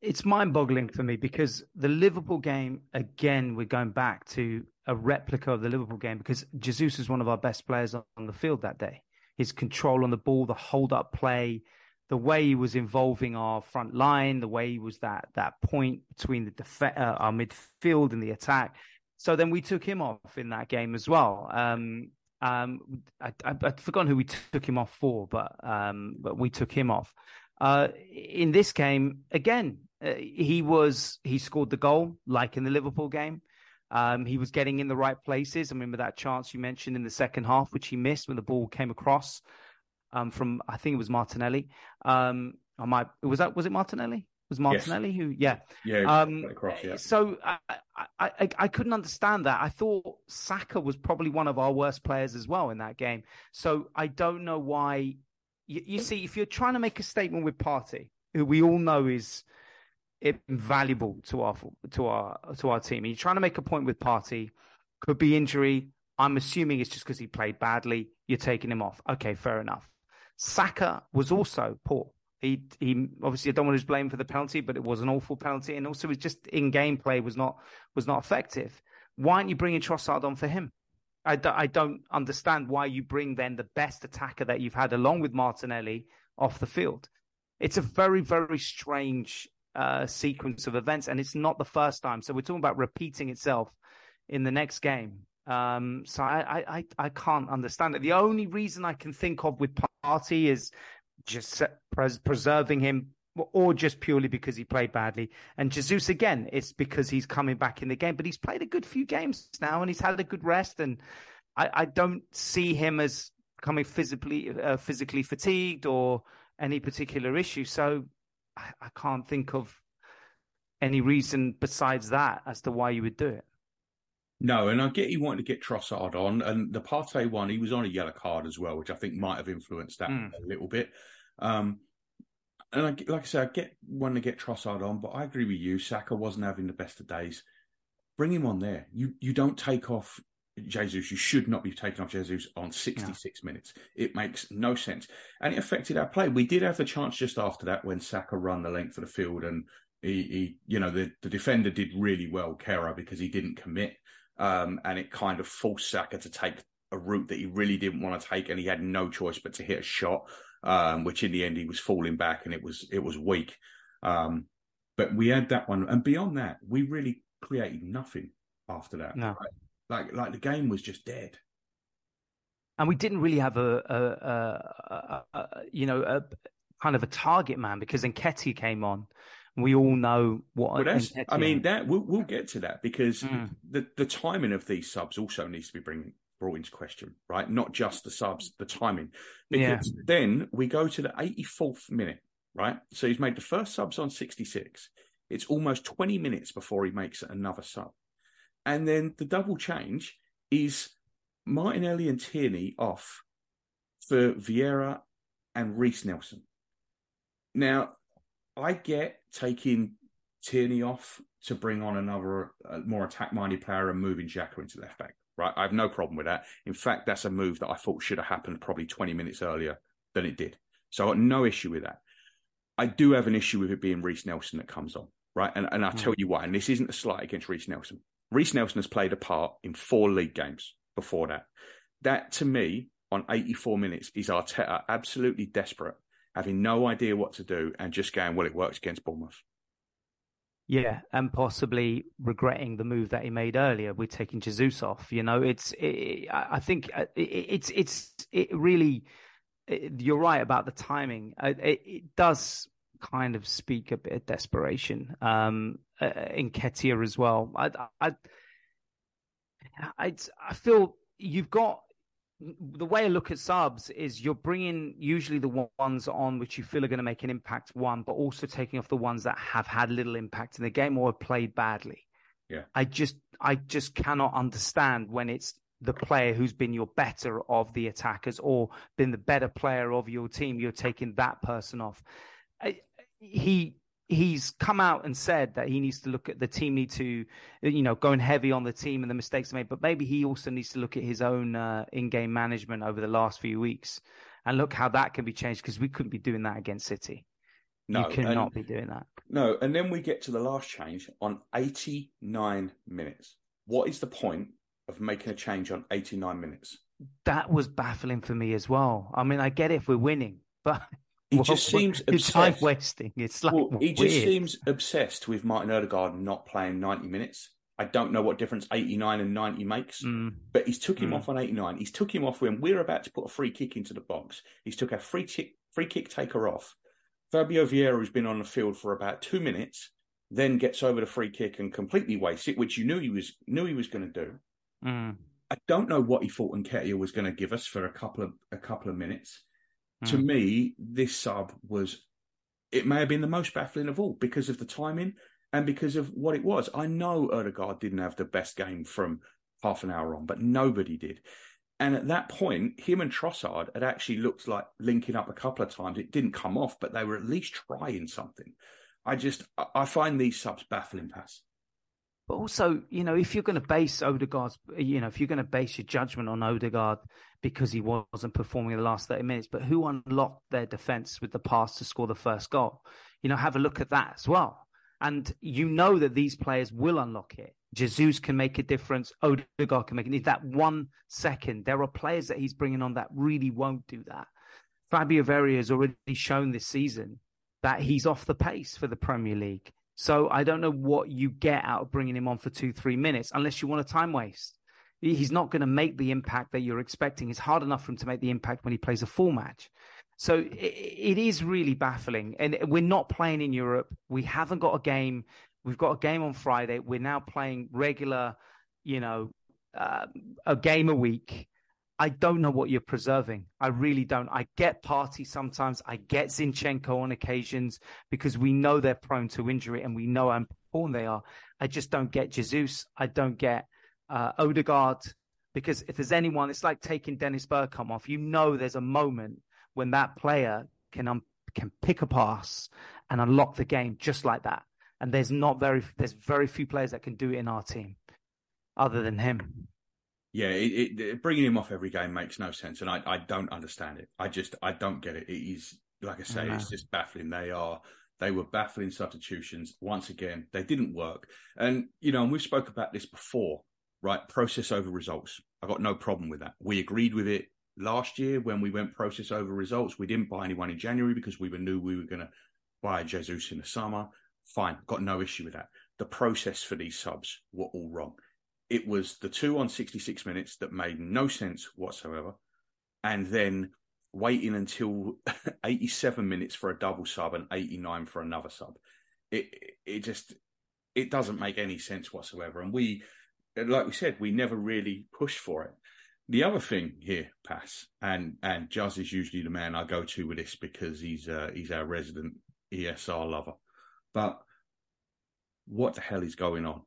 It's mind boggling for me because the Liverpool game, again, we're going back to a replica of the Liverpool game because Jesus was one of our best players on the field that day. His control on the ball, the hold up play, the way he was involving our front line, the way he was that that point between the def- uh, our midfield and the attack. So then we took him off in that game as well. Um, um, I, I, I'd forgotten who we took him off for, but um, but we took him off. Uh, in this game, again, uh, he was he scored the goal like in the Liverpool game. Um, he was getting in the right places. I remember that chance you mentioned in the second half, which he missed when the ball came across um, from I think it was Martinelli. Um, I might was that was it Martinelli? Was Martinelli yes. who? Yeah, yeah. Um, across, yeah. So I, I, I couldn't understand that. I thought Saka was probably one of our worst players as well in that game. So I don't know why. You, you see, if you're trying to make a statement with Partey, who we all know is invaluable to our to our to our team, and you're trying to make a point with Partey, could be injury. I'm assuming it's just because he played badly. You're taking him off. Okay, fair enough. Saka was also poor. He he obviously I don't want to blame for the penalty, but it was an awful penalty, and also was just in game play was not was not effective. Why aren't you bringing Trossard on for him? I don't understand why you bring then the best attacker that you've had along with Martinelli off the field. It's a very very strange uh, sequence of events, and it's not the first time. So we're talking about repeating itself in the next game. Um, so I, I, I can't understand it. The only reason I can think of with Partey is just pres- preserving him, or just purely because he played badly. And Jesus again, it's because he's coming back in the game, but he's played a good few games now, and he's had a good rest. And I, I don't see him as coming physically uh, physically fatigued or any particular issue. So I, I can't think of any reason besides that as to why you would do it. No, and I get you wanted to get Trossard on, and the Partey one, he was on a yellow card as well, which I think might have influenced that mm. a little bit. Um, and I, like I said, I get wanting to get Trossard on, but I agree with you. Saka wasn't having the best of days. Bring him on there. You you don't take off Jesus. You should not be taking off Jesus on 66 minutes. It makes no sense, and it affected our play. We did have the chance just after that when Saka run the length of the field, and he, he you know, the the defender did really well, Kehrer, because he didn't commit um, and it kind of forced Saka to take a route that he really didn't want to take, and he had no choice but to hit a shot, um, which in the end he was falling back, and it was it was weak. Um, but we had that one, and beyond that, we really created nothing after that. No. Right? Like like the game was just dead. And we didn't really have a, a, a, a you know a kind of a target man because Nketiah came on we all know what. Well, I mean, that we'll, we'll get to that because mm. the the timing of these subs also needs to be bring, brought into question, right? Not just the subs, the timing. Because yeah. then we go to the 84th minute, right? So he's made the first subs on 66. It's almost 20 minutes before he makes another sub. And then the double change is Martinelli and Tierney off for Vieira and Reiss Nelson. Now, I get taking Tierney off to bring on another uh, more attack minded player and moving Xhaka into left back. Right, I have no problem with that. In fact, that's a move that I thought should have happened probably 20 minutes earlier than it did. So I got no issue with that. I do have an issue with it being Reiss Nelson that comes on, right? And, and I'll mm. tell you why. And this isn't a slight against Reiss Nelson. Reiss Nelson has played a part in four league games before that. That to me, on 84 minutes, is Arteta absolutely desperate, having no idea what to do and just going, well, it works against Bournemouth. Yeah, and possibly regretting the move that he made earlier with taking Jesus off. You know, it's. It, I think uh, it, it's it's it really. It, you're right about the timing. It, does kind of speak a bit of desperation um, uh, in Nketiah as well. I, I, I, I feel you've got the way I look at subs is you're bringing usually the ones on which you feel are going to make an impact, one, but also taking off the ones that have had little impact in the game or have played badly. Yeah. I just, I just cannot understand when it's the player who's been your better of the attackers or been the better player of your team. You're taking that person off. I, he he's come out and said that he needs to look at the team need to you know going heavy on the team and the mistakes made but maybe he also needs to look at his own uh, in-game management over the last few weeks. And look how that can be changed because we couldn't be doing that against city. No you cannot be doing that. No and then we get to the last change on 89 minutes. What is the point of making a change on 89 minutes? That was baffling for me as well. I mean i get it if we're winning but he well, just seems obsessed. time wasting. It's like well, he just seems obsessed with Martin Odegaard not playing ninety minutes. I don't know what difference eighty nine and ninety makes, mm. but he's took him mm. off on eighty nine. He's took him off when we're about to put a free kick into the box. He's took a free kick free kick taker off. Fabio Vieira, who's been on the field for about two minutes, then gets over the free kick and completely wastes it, which you knew he was knew he was going to do. Mm. I don't know what he thought Nketiah was going to give us for a couple of a couple of minutes to hmm. me, this sub was it may have been the most baffling of all because of the timing and because of what it was. I know Odegaard didn't have the best game from half an hour on, but nobody did. And at that point, him and Trossard had actually looked like linking up a couple of times. It didn't come off, but they were at least trying something. I just I find these subs baffling, pass. But also, you know, if you're going to base Odegaard's, you know, if you're going to base your judgment on Odegaard because he wasn't performing the last 30 minutes, but who unlocked their defense with the pass to score the first goal? You know, have a look at that as well. And you know that these players will unlock it. Jesus can make a difference. Odegaard can make it. That one second, there are players that he's bringing on that really won't do that. Fabio Vieira has already shown this season that he's off the pace for the Premier League. So I don't know what you get out of bringing him on for two, three minutes, unless you want a time waste. He's not going to make the impact that you're expecting. It's hard enough for him to make the impact when he plays a full match. So it, it is really baffling. And we're not playing in Europe. We haven't got a game. We've got a game on Friday. We're now playing regular, you know, uh, a game a week. I don't know what you're preserving. I really don't. I get Partey sometimes. I get Zinchenko on occasions because we know they're prone to injury and we know how important they are. I just don't get Jesus. I don't get uh, Odegaard because if there's anyone, it's like taking Dennis Bergkamp off. You know, there's a moment when that player can um, can pick a pass and unlock the game just like that. And there's not very there's very few players that can do it in our team, other than him yeah, it, it, bringing him off every game makes no sense, and I, I don't understand it. I just I don't get it. It is like I say, it's just baffling. They are they were baffling substitutions once again. They didn't work, and you know, and we've spoke about this before, right? Process over results. I got no problem with that. We agreed with it last year when we went process over results. We didn't buy anyone in January because we knew we were going to buy Jesus in the summer. Fine, got no issue with that. The process for these subs were all wrong it was the two on 66 minutes that made no sense whatsoever. And then waiting until 87 minutes for a double sub and 89 for another sub. It, it just, it doesn't make any sense whatsoever. And we, like we said, we never really pushed for it. The other thing here, Pass, and and Juz is usually the man I go to with this because he's uh, he's our resident ESR lover. But what the hell is going on?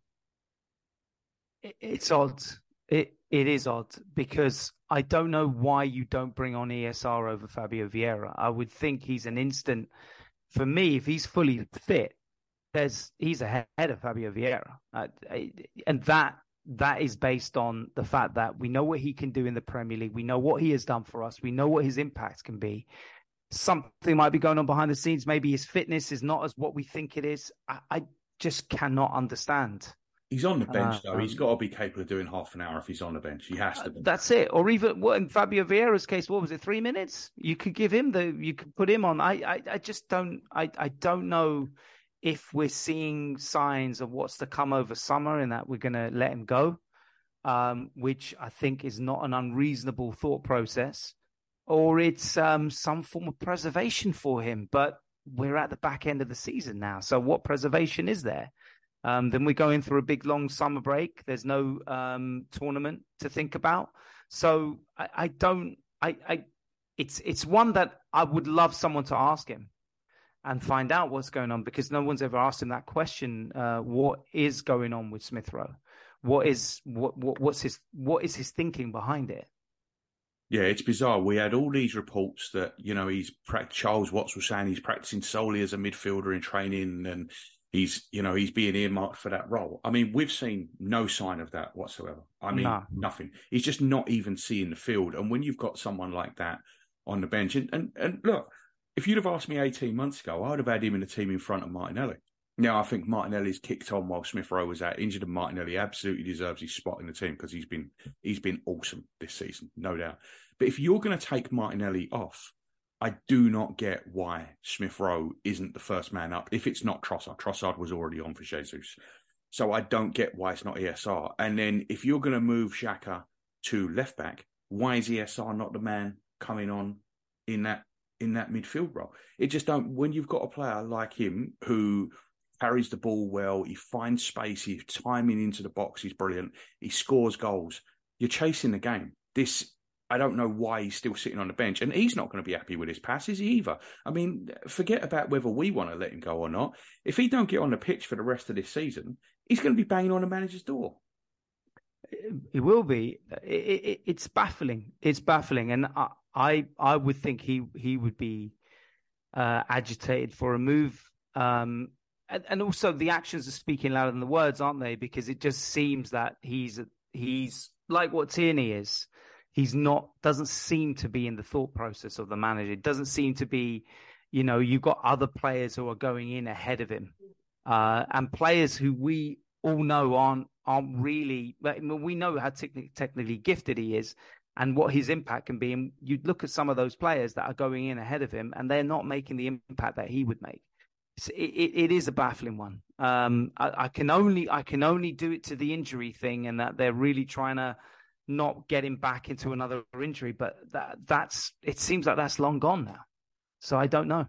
It's odd. It it is odd because I don't know why you don't bring on ESR over Fabio Vieira. I would think he's an instant for me if he's fully fit. There's he's ahead of Fabio Vieira, uh, and that that is based on the fact that we know what he can do in the Premier League. We know what he has done for us. We know what his impact can be. Something might be going on behind the scenes. Maybe his fitness is not as what we think it is. I, I just cannot understand. He's on the bench uh, though. He's um, got to be capable of doing half an hour if he's on the bench. He has to. Be. That's it. Or even what in Fabio Vieira's case, what was it? Three minutes. You could give him the. You could put him on. I. I, I just don't. I. I don't know if we're seeing signs of what's to come over summer and that we're going to let him go, um, which I think is not an unreasonable thought process, or it's um, some form of preservation for him. But we're at the back end of the season now. So what preservation is there? Um, then we're going through a big long summer break. There's no um, tournament to think about. So I, I don't. I, I, it's it's one that I would love someone to ask him and find out what's going on because no one's ever asked him that question. Uh, what is going on with Smith Rowe? What is what, what what's his what is his thinking behind it? Yeah, it's bizarre. We had all these reports that you know he's Charles Watts was saying he's practicing solely as a midfielder in training, and he's you know he's being earmarked for that role. I mean, we've seen no sign of that whatsoever. I mean, no. nothing. He's just not even seeing the field. And when you've got someone like that on the bench, and and, and look, if you'd have asked me 18 months ago, I would have had him in the team in front of Martinelli. Now, I think Martinelli's kicked on while Smith Rowe was out injured, and Martinelli absolutely deserves his spot in the team because he's been he's been awesome this season, no doubt. But if you're going to take Martinelli off, I do not get why Smith Rowe isn't the first man up. If it's not Trossard, Trossard was already on for Jesus, so I don't get why it's not ESR. And then if you're going to move Xhaka to left back, why is ESR not the man coming on in that in that midfield role. It just don't when you've got a player like him who carries the ball well, he finds space, he's timing into the box, he's brilliant, he scores goals. You're chasing the game. This I don't know why he's still sitting on the bench, and he's not going to be happy with his passes either. I mean, forget about whether we want to let him go or not. If he don't get on the pitch for the rest of this season, he's going to be banging on the manager's door. It will be. It, it, it's baffling. It's baffling, and I I would think he he would be uh, agitated for a move. Um, and, and, also the actions are speaking louder than the words, aren't they? Because it just seems that he's he's like what Tierney is. He's not doesn't seem to be in the thought process of the manager. It doesn't seem to be, you know, you've got other players who are going in ahead of him, uh, and players who we all know aren't aren't really. I mean, we know how te- technically gifted he is, and what his impact can be. And you look at some of those players that are going in ahead of him, and they're not making the impact that he would make. It, it, it is a baffling one. Um, I, I, can only I can only do it to the injury thing, and that they're really trying to not get him back into another injury. But that that's it seems like that's long gone now. So I don't know.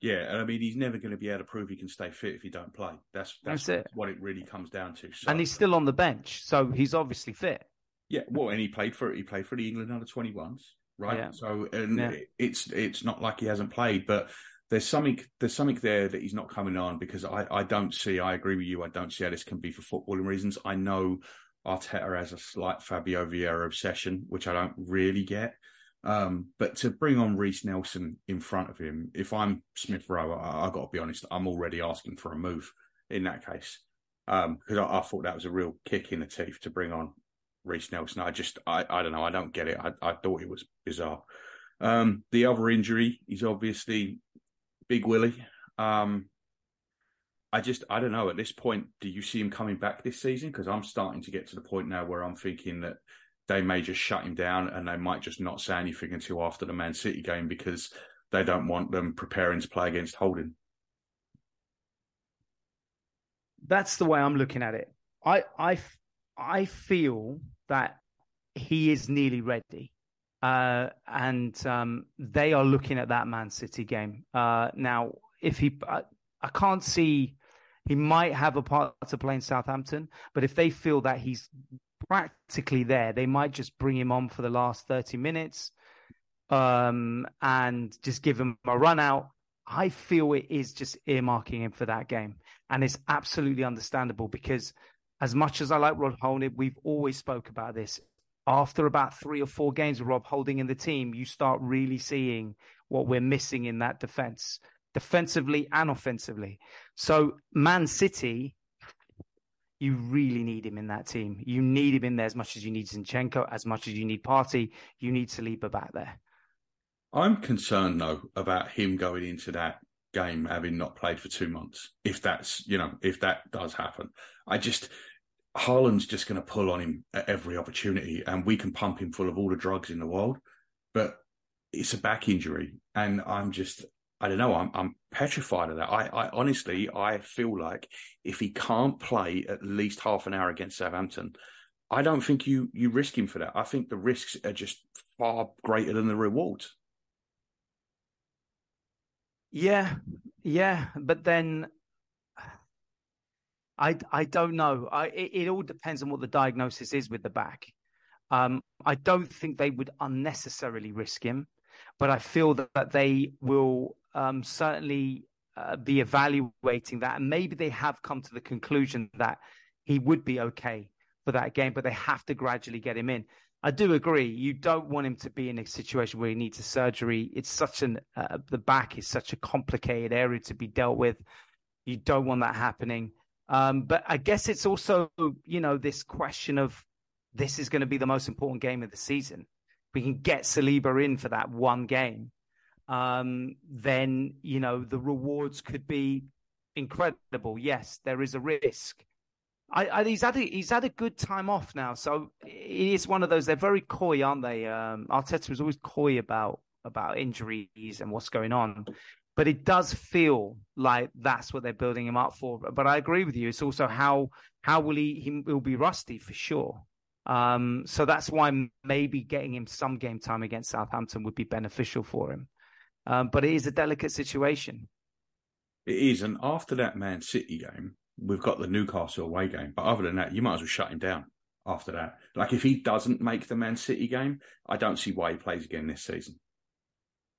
Yeah, and I mean he's never going to be able to prove he can stay fit if he don't play. That's that's, that's it. what it really comes down to. So, and he's still on the bench, so he's obviously fit. Yeah, well, and he played for he played for the England under twenty ones, right? Yeah. So and yeah. it's it's not like he hasn't played, but there's something there's something there that he's not coming on because I I don't see. I agree with you. I don't see how this can be for footballing reasons. I know Arteta has a slight Fabio Vieira obsession, which I don't really get. Um, but to bring on Reiss Nelson in front of him, if I'm Smith Rowe, I, I got to be honest, I'm already asking for a move in that case because um, I, I, thought that was a real kick in the teeth to bring on Reiss Nelson. I just, I, I don't know. I don't get it. I, I thought it was bizarre. Um, the other injury is obviously Big Willie. Um, I just, I don't know. At this point, do you see him coming back this season? Because I'm starting to get to the point now where I'm thinking that they may just shut him down and they might just not say anything until after the Man City game because they don't want them preparing to play against Holding. That's the way I'm looking at it. I, I, I feel that he is nearly ready. Uh, and um, they are looking at that Man City game. Uh, now, if he, I, I, can't see, he might have a part to play in Southampton, but if they feel that he's practically there, they might just bring him on for the last 30 minutes um, and just give him a run out I feel it is just earmarking him for that game. And it's absolutely understandable because as much as I like Rob Holding, we've always spoke about this. After about three or four games of Rob Holding in the team, you start really seeing what we're missing in that defense, defensively and offensively. So Man City, you really need him in that team. You need him in there as much as you need Zinchenko, as much as you need Partey. You need Saliba back there. I'm concerned though about him going into that game having not played for two months. If that's you know if that does happen, I just Haaland's just going to pull on him at every opportunity, and we can pump him full of all the drugs in the world, but it's a back injury, and I'm just I don't know. I'm I'm petrified of that. I, I honestly I feel like if he can't play at least half an hour against Southampton, I don't think you you risk him for that. I think the risks are just far greater than the rewards. Yeah, yeah, but then I I don't know. I it, it, all depends on what the diagnosis is with the back. Um, I don't think they would unnecessarily risk him, but I feel that, that they will um, certainly uh, be evaluating that, and maybe they have come to the conclusion that he would be okay for that game, but they have to gradually get him in. I do agree. You don't want him to be in a situation where he needs a surgery. It's such an uh, the back is such a complicated area to be dealt with. You don't want that happening. Um, but I guess it's also you know this question of this is going to be the most important game of the season. We can get Saliba in for that one game. Um, then you know the rewards could be incredible. Yes, there is a risk, I, I, he's had a, he's had a good time off now, so it is one of those. They're very coy, aren't they? Um, Arteta was always coy about about injuries and what's going on, but it does feel like that's what they're building him up for. But I agree with you. It's also how how will he he will be rusty for sure. Um, so that's why maybe getting him some game time against Southampton would be beneficial for him. Um, but it is a delicate situation. It is, and after that Man City game, we've got the Newcastle away game. But other than that, you might as well shut him down after that. Like if he doesn't make the Man City game, I don't see why he plays again this season.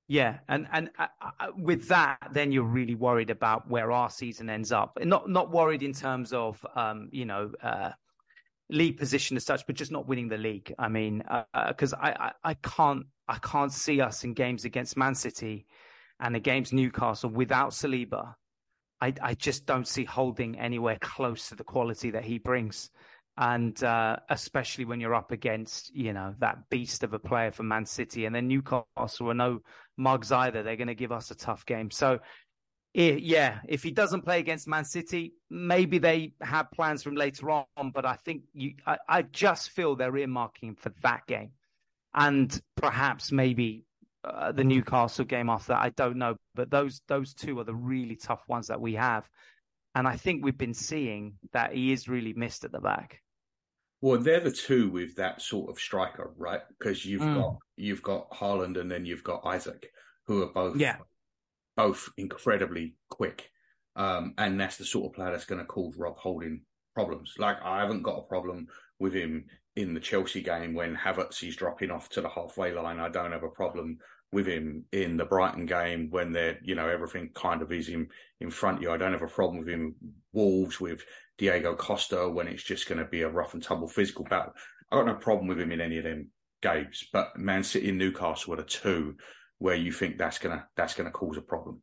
Yeah, and and uh, uh, with that, then you're really worried about where our season ends up. Not not worried in terms of um, you know uh, league position as such, but just not winning the league. I mean, because uh, I, I I can't I can't see us in games against Man City and against Newcastle without Saliba I, I just don't see Holding anywhere close to the quality that he brings. And uh, especially when you're up against, you know, that beast of a player from Man City, and then Newcastle are no mugs either. They're going to give us a tough game. So, yeah, if he doesn't play against Man City, maybe they have plans from later on. But I think you, I, I just feel they're earmarking for that game, and perhaps maybe uh, the Newcastle game after that. I don't know, but those those two are the really tough ones that we have, and I think we've been seeing that he is really missed at the back. Well, they're the two with that sort of striker, right? Because you've mm. got you've got Haaland and then you've got Isak, who are both yeah. both incredibly quick, um, and that's the sort of player that's going to cause Rob Holding problems. Like I haven't got a problem with him in the Chelsea game when Havertz is dropping off to the halfway line. I don't have a problem with him in the Brighton game when they're, you know, everything kind of is in, in front of you. I don't have a problem with him Wolves with Diego Costa when it's just going to be a rough and tumble physical battle. I got no problem with him in any of them games, but Man City and Newcastle are the two where you think that's gonna that's gonna cause a problem.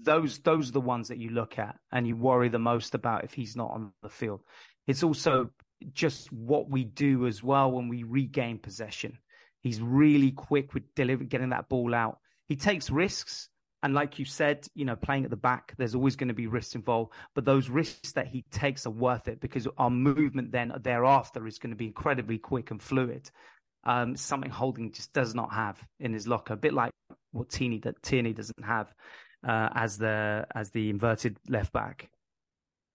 Those those are the ones that you look at and you worry the most about if he's not on the field. It's also just what we do as well when we regain possession. He's really quick with delivering, getting that ball out. He takes risks. And like you said, you know, playing at the back, there's always going to be risks involved. But those risks that he takes are worth it because our movement then thereafter is going to be incredibly quick and fluid. Um, something Holding just does not have in his locker, a bit like what Tierney that Tierney doesn't have uh, as the as the inverted left back.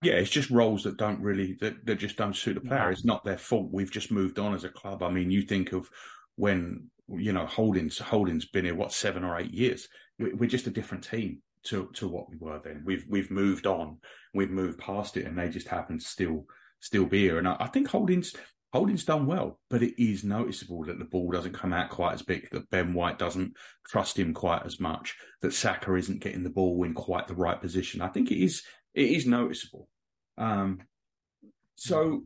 Yeah, it's just roles that don't really that, that just don't suit the player. No. It's not their fault. We've just moved on as a club. I mean, you think of when you know Holding's Holding's been here what seven or eight years. We're just a different team to to what we were then. We've we've moved on, we've moved past it, and they just happen to still still be here. And I, I think Holding's Holding's done well, but it is noticeable that the ball doesn't come out quite as big, that Ben White doesn't trust him quite as much, that Saka isn't getting the ball in quite the right position. I think it is it is noticeable. Um, so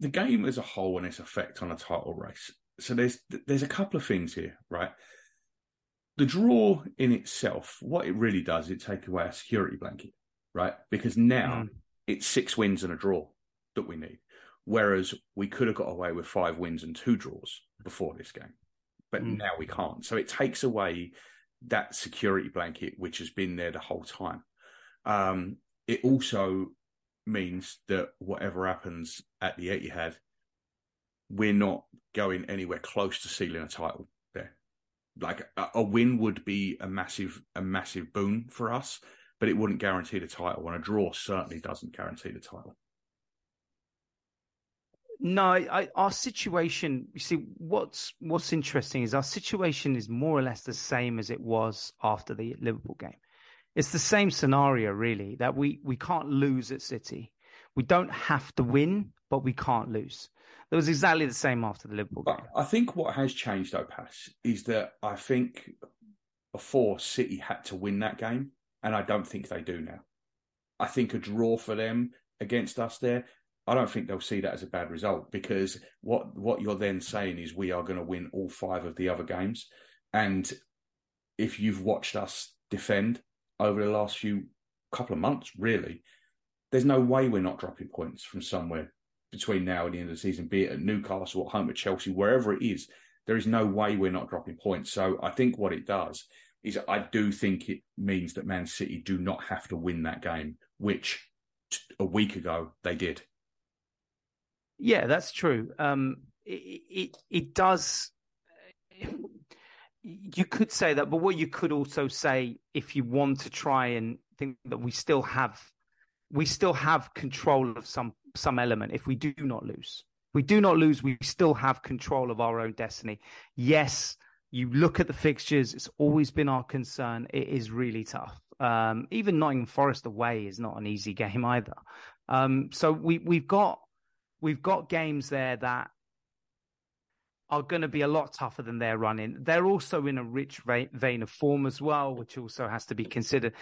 the game as a whole and its effect on a title race. So there's there's a couple of things here, right? The draw in itself, what it really does, it take away a security blanket, right? Because now mm. it's six wins and a draw that we need. Whereas we could have got away with five wins and two draws before this game, but mm. now we can't. So it takes away that security blanket which has been there the whole time. Um, it also means that whatever happens at the Etihad, we're not going anywhere close to sealing a title there. Like a, a win would be a massive, a massive boon for us, but it wouldn't guarantee the title, and a draw certainly doesn't guarantee the title. No, I, our situation. You see, what's what's interesting is our situation is more or less the same as it was after the Liverpool game. It's the same scenario, really, that we we can't lose at City. We don't have to win, but we can't lose. It was exactly the same after the Liverpool game. I think what has changed, though, Pass, is that I think before City had to win that game, and I don't think they do now. I think a draw for them against us there I don't think they'll see that as a bad result because what what you're then saying is we are going to win all five of the other games, and if you've watched us defend over the last few couple of months, really, there's no way we're not dropping points from somewhere between now and the end of the season, be it at Newcastle, at home at Chelsea, wherever it is. There is no way we're not dropping points. So I think what it does is I do think it means that Man City do not have to win that game, which a week ago they did. Yeah, that's true. Um, it, it, it does. You could say that, but what you could also say, if you want to try and think that we still have, we still have control of some some element. If we do not lose, we do not lose. We still have control of our own destiny. Yes, you look at the fixtures. It's always been our concern. It is really tough. Um, even Nottingham Forest away is not an easy game either. Um, so we we've got we've got games there that are going to be a lot tougher than they're running. They're also in a rich vein of form as well, which also has to be considered.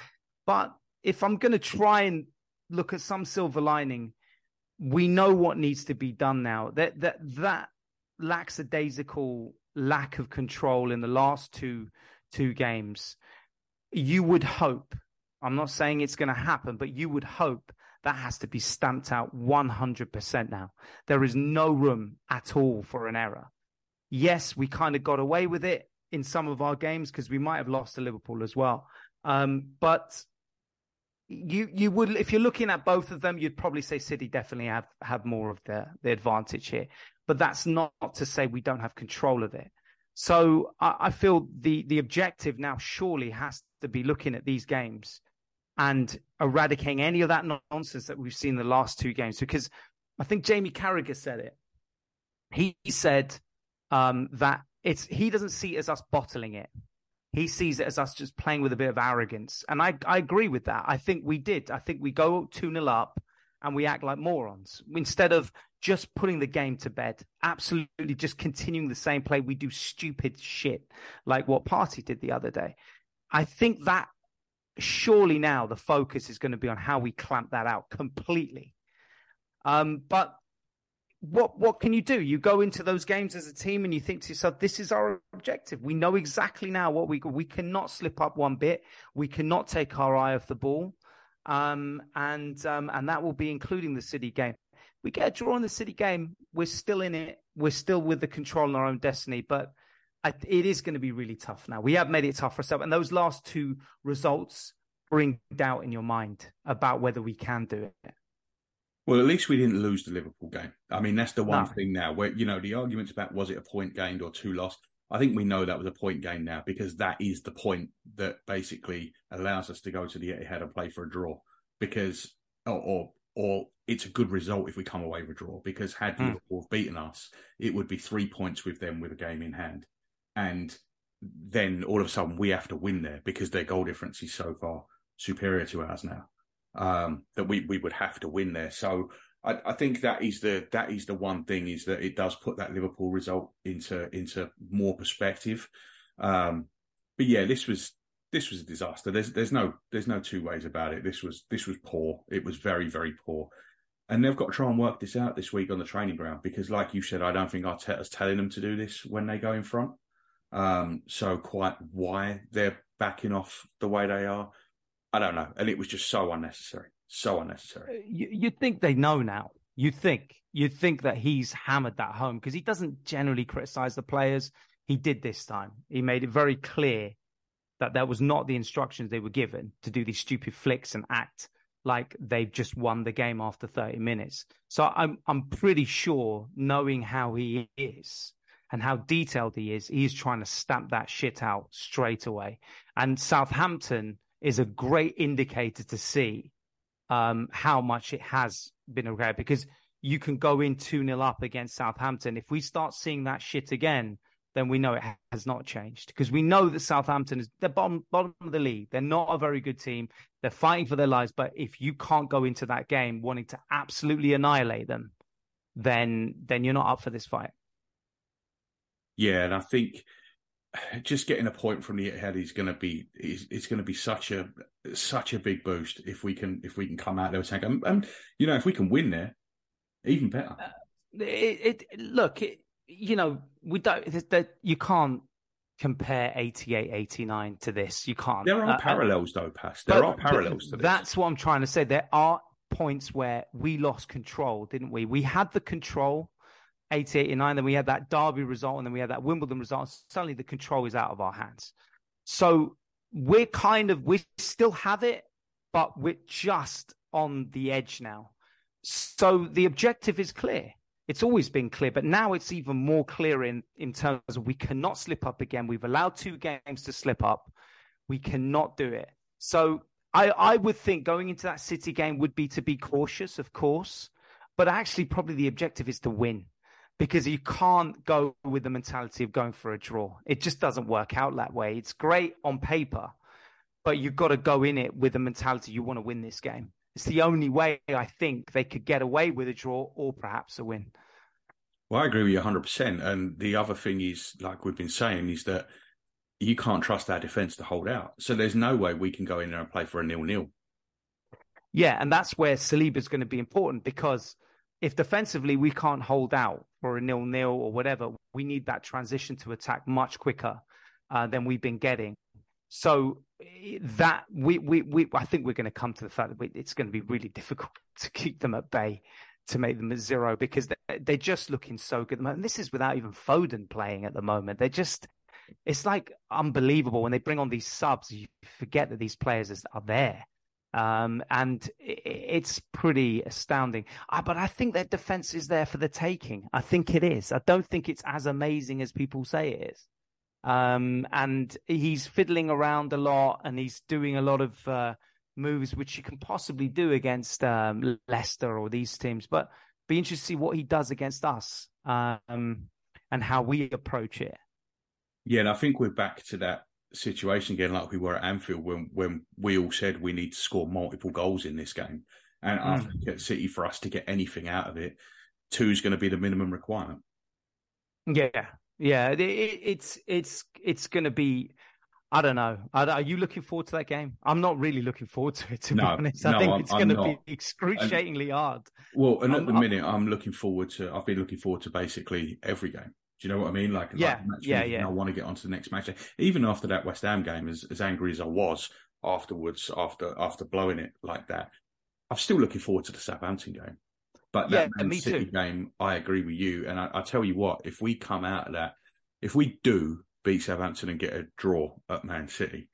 But if I'm going to try and look at some silver lining, we know what needs to be done now. That that that lackadaisical lack of control in the last two two games, you would hope. I'm not saying it's going to happen, but you would hope that has to be stamped out 100% now. There is no room at all for an error. Yes, we kind of got away with it in some of our games because we might have lost to Liverpool as well. Um, but you you would if you're looking at both of them, you'd probably say City definitely have have more of the the advantage here. But that's not to say we don't have control of it. So I, I feel the the objective now surely has to be looking at these games and eradicating any of that nonsense that we've seen the last two games. Because I think Jamie Carragher said it. He said um, that it's he doesn't see it as us bottling it. He sees it as us just playing with a bit of arrogance. And I, I agree with that. I think we did. I think we go 2 0 up and we act like morons instead of just putting the game to bed. Absolutely just continuing the same play. We do stupid shit like what Partey did the other day. I think that surely now the focus is going to be on how we clamp that out completely. Um, but what what can you do? You go into those games as a team and you think to yourself, "This is our objective. We know exactly now what we we cannot slip up one bit. We cannot take our eye off the ball, um, and um, and that will be including the City game. We get a draw in the City game. We're still in it. We're still with the control in our own destiny, but it is going to be really tough now. We have made it tough for ourselves, and those last two results bring doubt in your mind about whether we can do it. Well, at least we didn't lose the Liverpool game. I mean, that's the one no. thing now where, you know, the arguments about was it a point gained or two lost. I think we know that was a point gain now because that is the point that basically allows us to go to the Etihad and play for a draw because, or, or, or it's a good result if we come away with a draw because had mm. Liverpool beaten us, it would be three points with them with a game in hand and then all of a sudden we have to win there because their goal difference is so far superior to ours now um, that we we would have to win there. So I, I, think that is the that is the one thing is that it does put that Liverpool result into into more perspective. Um, but yeah, this was this was a disaster. There's there's no there's no two ways about it. This was this was poor. It was very very poor, and they've got to try and work this out this week on the training ground because, like you said, I don't think Arteta's telling them to do this when they go in front. Um, so quite why they're backing off the way they are, I don't know. And it was just so unnecessary, so unnecessary. Uh, you, you'd think they know now. You think you'd think that he's hammered that home because he doesn't generally criticize the players. He did this time. He made it very clear that that was not the instructions they were given to do these stupid flicks and act like they've just won the game after 30 minutes. So I'm I'm pretty sure knowing how he is and how detailed he is, he's trying to stamp that shit out straight away. And Southampton is a great indicator to see um, how much it has been regretted because you can go in 2 0 up against Southampton. If we start seeing that shit again, then we know it has not changed because we know that Southampton is the bottom bottom of the league. They're not a very good team. They're fighting for their lives, but if you can't go into that game wanting to absolutely annihilate them, then then you're not up for this fight. Yeah, and I think just getting a point from the Etihad is going to be is it's going to be such a such a big boost if we can if we can come out there with and, and you know if we can win there, even better. Uh, it, it look it, you know, we don't, that you can't compare 88, 89 to this. You can't. There are uh, uh parallels, though, Pass. There are parallels to this. That's what I'm trying to say. There are points where we lost control, didn't we? We had the control 80, 89, then we had that Derby result, and then we had that Wimbledon result. Suddenly the control is out of our hands. So we're kind of, we still have it, but we're just on the edge now. So the objective is clear it's always been clear, but now it's even more clear in, in terms of we cannot slip up again. We've allowed two games to slip up. We cannot do it. So I, I would think going into that City game would be to be cautious, of course, but actually probably the objective is to win because you can't go with the mentality of going for a draw. It just doesn't work out that way. It's great on paper, but you've got to go in it with the mentality you want to win this game. It's the only way I think they could get away with a draw or perhaps a win. Well, I agree with you 100%. And the other thing is, like we've been saying, is that you can't trust our defence to hold out. So there's no way we can go in there and play for a nil nil. Yeah, and that's where Saliba is going to be important because if defensively we can't hold out for a nil nil or whatever, we need that transition to attack much quicker uh, than we've been getting. So that we, we, we, I think we're going to come to the fact that we, it's going to be really difficult to keep them at bay, to make them at zero because they're, they're just looking so good. And this is without even Foden playing at the moment. They're just, it's like unbelievable when they bring on these subs. You forget that these players are there. Um, and it's pretty astounding. Uh, but I think their defense is there for the taking. I think it is. I don't think it's as amazing as people say it is. Um, and he's fiddling around a lot and he's doing a lot of uh, moves which you can possibly do against um, Leicester or these teams. But be interested to see what he does against us um, and how we approach it. Yeah, and I think we're back to that situation again, like we were at Anfield when when we all said we need to score multiple goals in this game. And mm. I think at City, for us to get anything out of it, two is going to be the minimum requirement. Yeah, yeah, it, it's it's it's going to be. I don't know. Are you looking forward to that game? I'm not really looking forward to it, to no, be honest. I no, think it's going to be excruciatingly and, hard. Well, and I'm, at the minute, I'm looking forward to. I've been looking forward to basically every game. Do you know what I mean? Like, yeah, like yeah, yeah. I want to get on to the next match. Even after that West Ham game, as, as angry as I was afterwards, after after blowing it like that, I'm still looking forward to the Southampton game. But that yeah, Man City too. game, I agree with you. And I, I tell you what, if we come out of that, if we do beat Southampton and get a draw at Man City,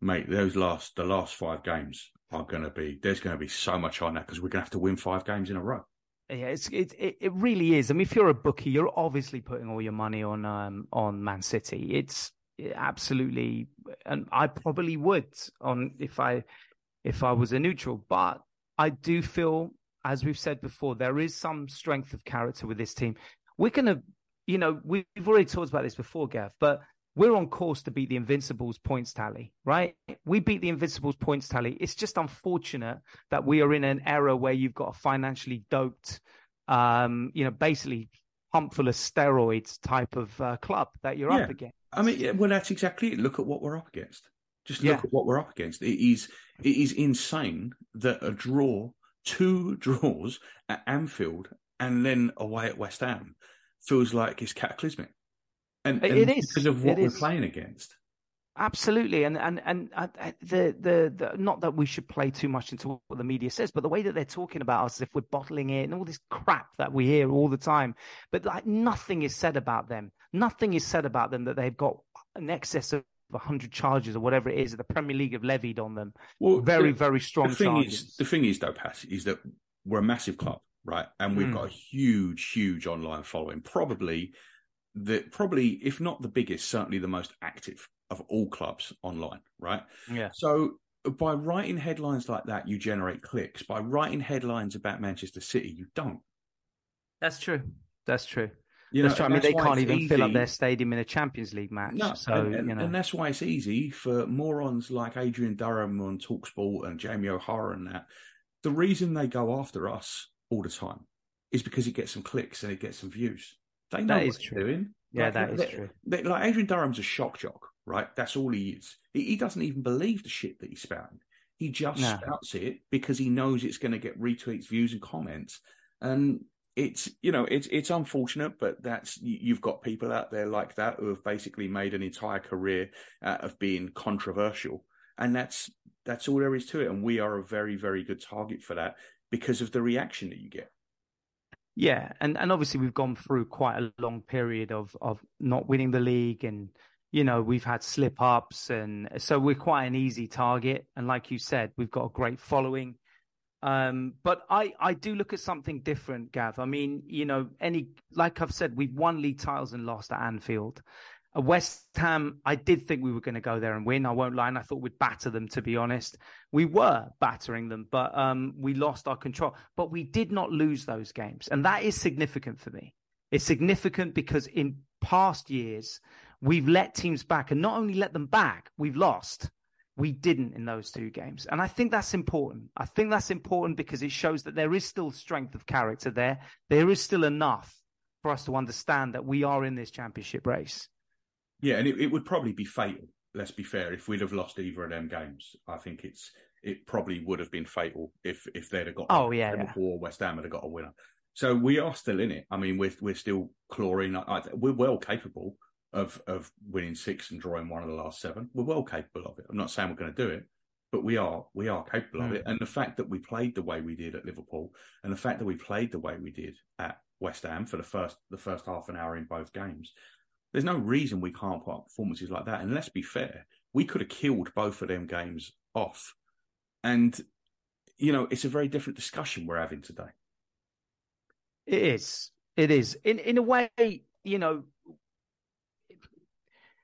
mate, those last the last five games are going to be there's going to be so much on that because we're going to have to win five games in a row. Yeah, it's it, it really is. I mean, if you're a bookie, you're obviously putting all your money on um on Man City. It's absolutely, and I probably would on if I if I was a neutral, but I do feel, as we've said before, there is some strength of character with this team. We're to you know, we've already talked about this before, Gav, but we're on course to beat the Invincibles points tally, right? We beat the Invincibles points tally. It's just unfortunate that we are in an era where you've got a financially doped, um, you know, basically pump full of steroids type of uh, club that you're Yeah. up against. I mean, yeah, well, that's exactly it. Look at what we're up against. Just Yeah. look at what we're up against. It is it is insane that a draw, two draws at Anfield and then away at West Ham feels like it's cataclysmic. And, and it is. because of what It we're is. playing against. Absolutely, and and and uh, the, the the not that we should play too much into what the media says, but the way that they're talking about us, as if we're bottling it, and all this crap that we hear all the time, but like nothing is said about them. Nothing is said about them that they've got an excess of hundred charges or whatever it is that the Premier League have levied on them. Well, Very the- very strong the thing charges. is, the thing is, though, Pat, is that we're a massive club, right? And we've Mm. got a huge, huge online following. Probably the, probably if not the biggest, certainly the most active of all clubs online, right? yeah, So by writing headlines like that, you generate clicks. By writing headlines about Manchester City, you don't. that's true. That's true. You that's true. I mean, they can't even fill up their stadium in a Champions League match. No, so and, and, you know, and that's why it's easy for morons like Adrian Durham on Talksport and Jamie O'Hara and that. The reason they go after us all the time is because it gets some clicks and it gets some views. They know That is true. doing. yeah, Like, that is they- true. they- like Adrian Durham's a shock jock, right? That's all he is. He, he doesn't even believe the shit that he's spouting. He just No. spouts it because he knows it's going to get retweets, views, and comments. And it's you know it's it's unfortunate, but that's you- you've got people out there like that who have basically made an entire career of being controversial, and that's that's all there is to it. And we are a very very good target for that because of the reaction that you get. Yeah, and and obviously we've gone through quite a long period of of not winning the league, and you know we've had slip ups, and so we're quite an easy target. And like you said, we've got a great following. Um, but I I do look at something different, Gav. I mean, you know, any like I've said, we've won league titles and lost at Anfield. West Ham, I did think we were going to go there and win. I won't lie, and I thought we'd batter them. To be honest, we were battering them, but um, we lost our control. But we did not lose those games, and that is significant for me. It's significant because in past years we've let teams back, and not only let them back, we've lost. We didn't in those two games, and I think that's important. I think that's important because it shows that there is still strength of character there. There is still enough for us to understand that we are in this championship race. Yeah, and it, it would probably be fatal. Let's be fair. If we'd have lost either of them games, I think it's it probably would have been fatal if if they'd have got. Oh, yeah. Liverpool West Ham had have got a winner. So we are still in it. I mean, we're we're still clawing. We're well capable of of winning six and drawing one of the last seven. We're well capable of it. I'm not saying we're going to do it, but we are we are capable of Mm. it. And the fact that we played the way we did at Liverpool, and the fact that we played the way we did at West Ham for the first the first half an hour in both games, there's no reason we can't put up performances like that. And let's be fair, we could have killed both of them games off. And you know, it's a very different discussion we're having today. It is. It is. In in a way, you know,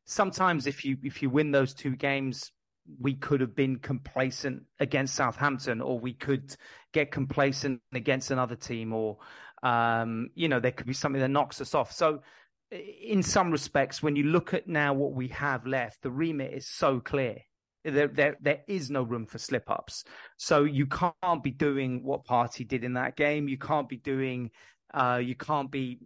sometimes if you if you win those two games, we could have been complacent against Southampton, or we could get complacent against another team, or um, you know, there could be something that knocks us off. So in some respects, when you look at now what we have left, the remit is so clear. There, there, there is no room for slip ups. So you can't be doing what Partey did in that game. You can't be doing, uh, you can't be,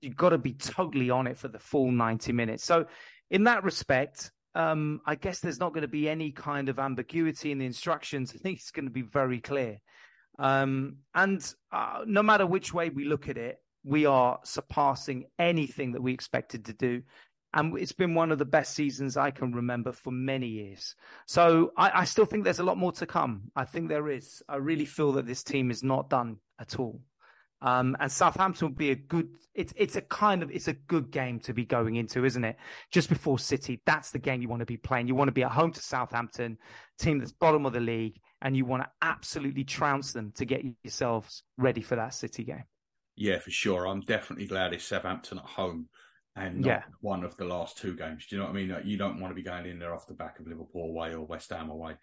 you've got to be totally on it for the full 90 minutes. So in that respect, um, I guess there's not going to be any kind of ambiguity in the instructions. I think it's going to be very clear. Um, and uh, no matter which way we look at it, we are surpassing anything that we expected to do. And it's been one of the best seasons I can remember for many years. So I, I still think there's a lot more to come. I think there is. I really feel that this team is not done at all. Um, and Southampton will be a good. It's it's a kind of it's a good game to be going into, isn't it? Just before City, that's the game you want to be playing. You want to be at home to Southampton, team that's bottom of the league, and you want to absolutely trounce them to get yourselves ready for that City game. Yeah, for sure. I'm definitely glad it's Southampton at home and not Yeah. one of the last two games. Do you know what I mean? Like, you don't want to be going in there off the back of Liverpool away or West Ham away.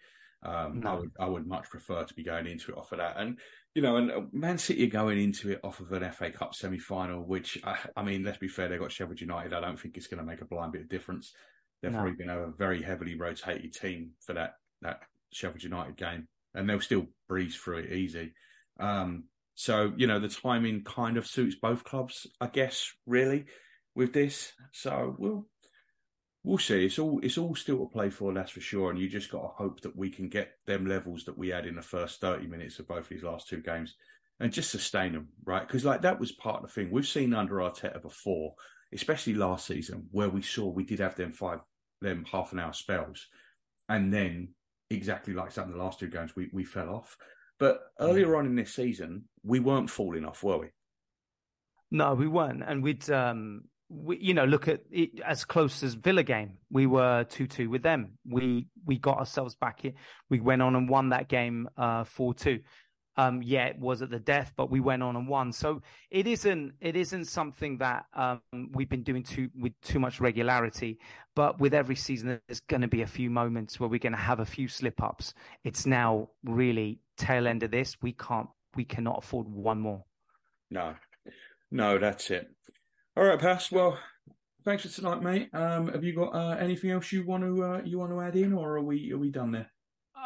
Um, I would I would much prefer to be going into it off of that. And you know, and uh, Man City are going into it off of an FA Cup semi final, which I, I mean, let's be fair, they've got Sheffield United. I don't think it's going to make a blind bit of difference. They're No. probably going to have a very heavily rotated team for that that Sheffield United game, and they'll still breeze through it easy. Um, so you know, the timing kind of suits both clubs, I guess, really, with this. So we'll we'll see. It's all it's all still to play for, that's for sure. And you just got to hope that we can get them levels that we had in the first thirty minutes of both these last two games, and just sustain them, right? Because like that was part of the thing we've seen under Arteta before, especially last season, where we saw we did have them five, them half an hour spells, and then exactly like some of the last two games, we we fell off. But mm-hmm. earlier on in this season, we weren't falling off, were we? No, we weren't, and we'd um, we you know look at it as close as Villa game. We were two two with them. We we got ourselves back in. We went on and won that game uh four two. Um, yeah, it was at the death, but we went on and won. So it isn't it isn't something that um, we've been doing too with too much regularity. But with every season, there's going to be a few moments where we're going to have a few slip ups. It's now really tail end of this. We can't we cannot afford one more. No, no, that's it. All right, Pass. Well, thanks for tonight, mate. Um, have you got uh, anything else you want to uh, you want to add in, or are we are we done there?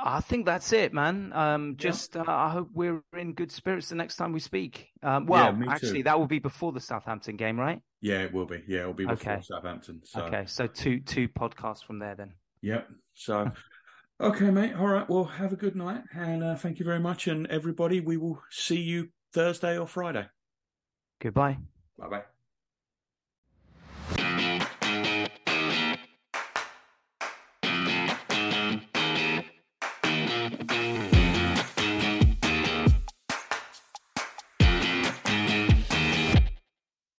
I think that's it, man. Um, Yeah. just uh, I hope we're in good spirits the next time we speak. Um, well, too. actually, that will be before the Southampton game, right? Yeah, it will be. Yeah, it'll be before Okay. Southampton. So, Okay, so two two podcasts from there then. Yep. So, okay, mate. All right. Well, have a good night, and uh, thank you very much. And everybody, we will see you Thursday or Friday. Goodbye. Bye bye.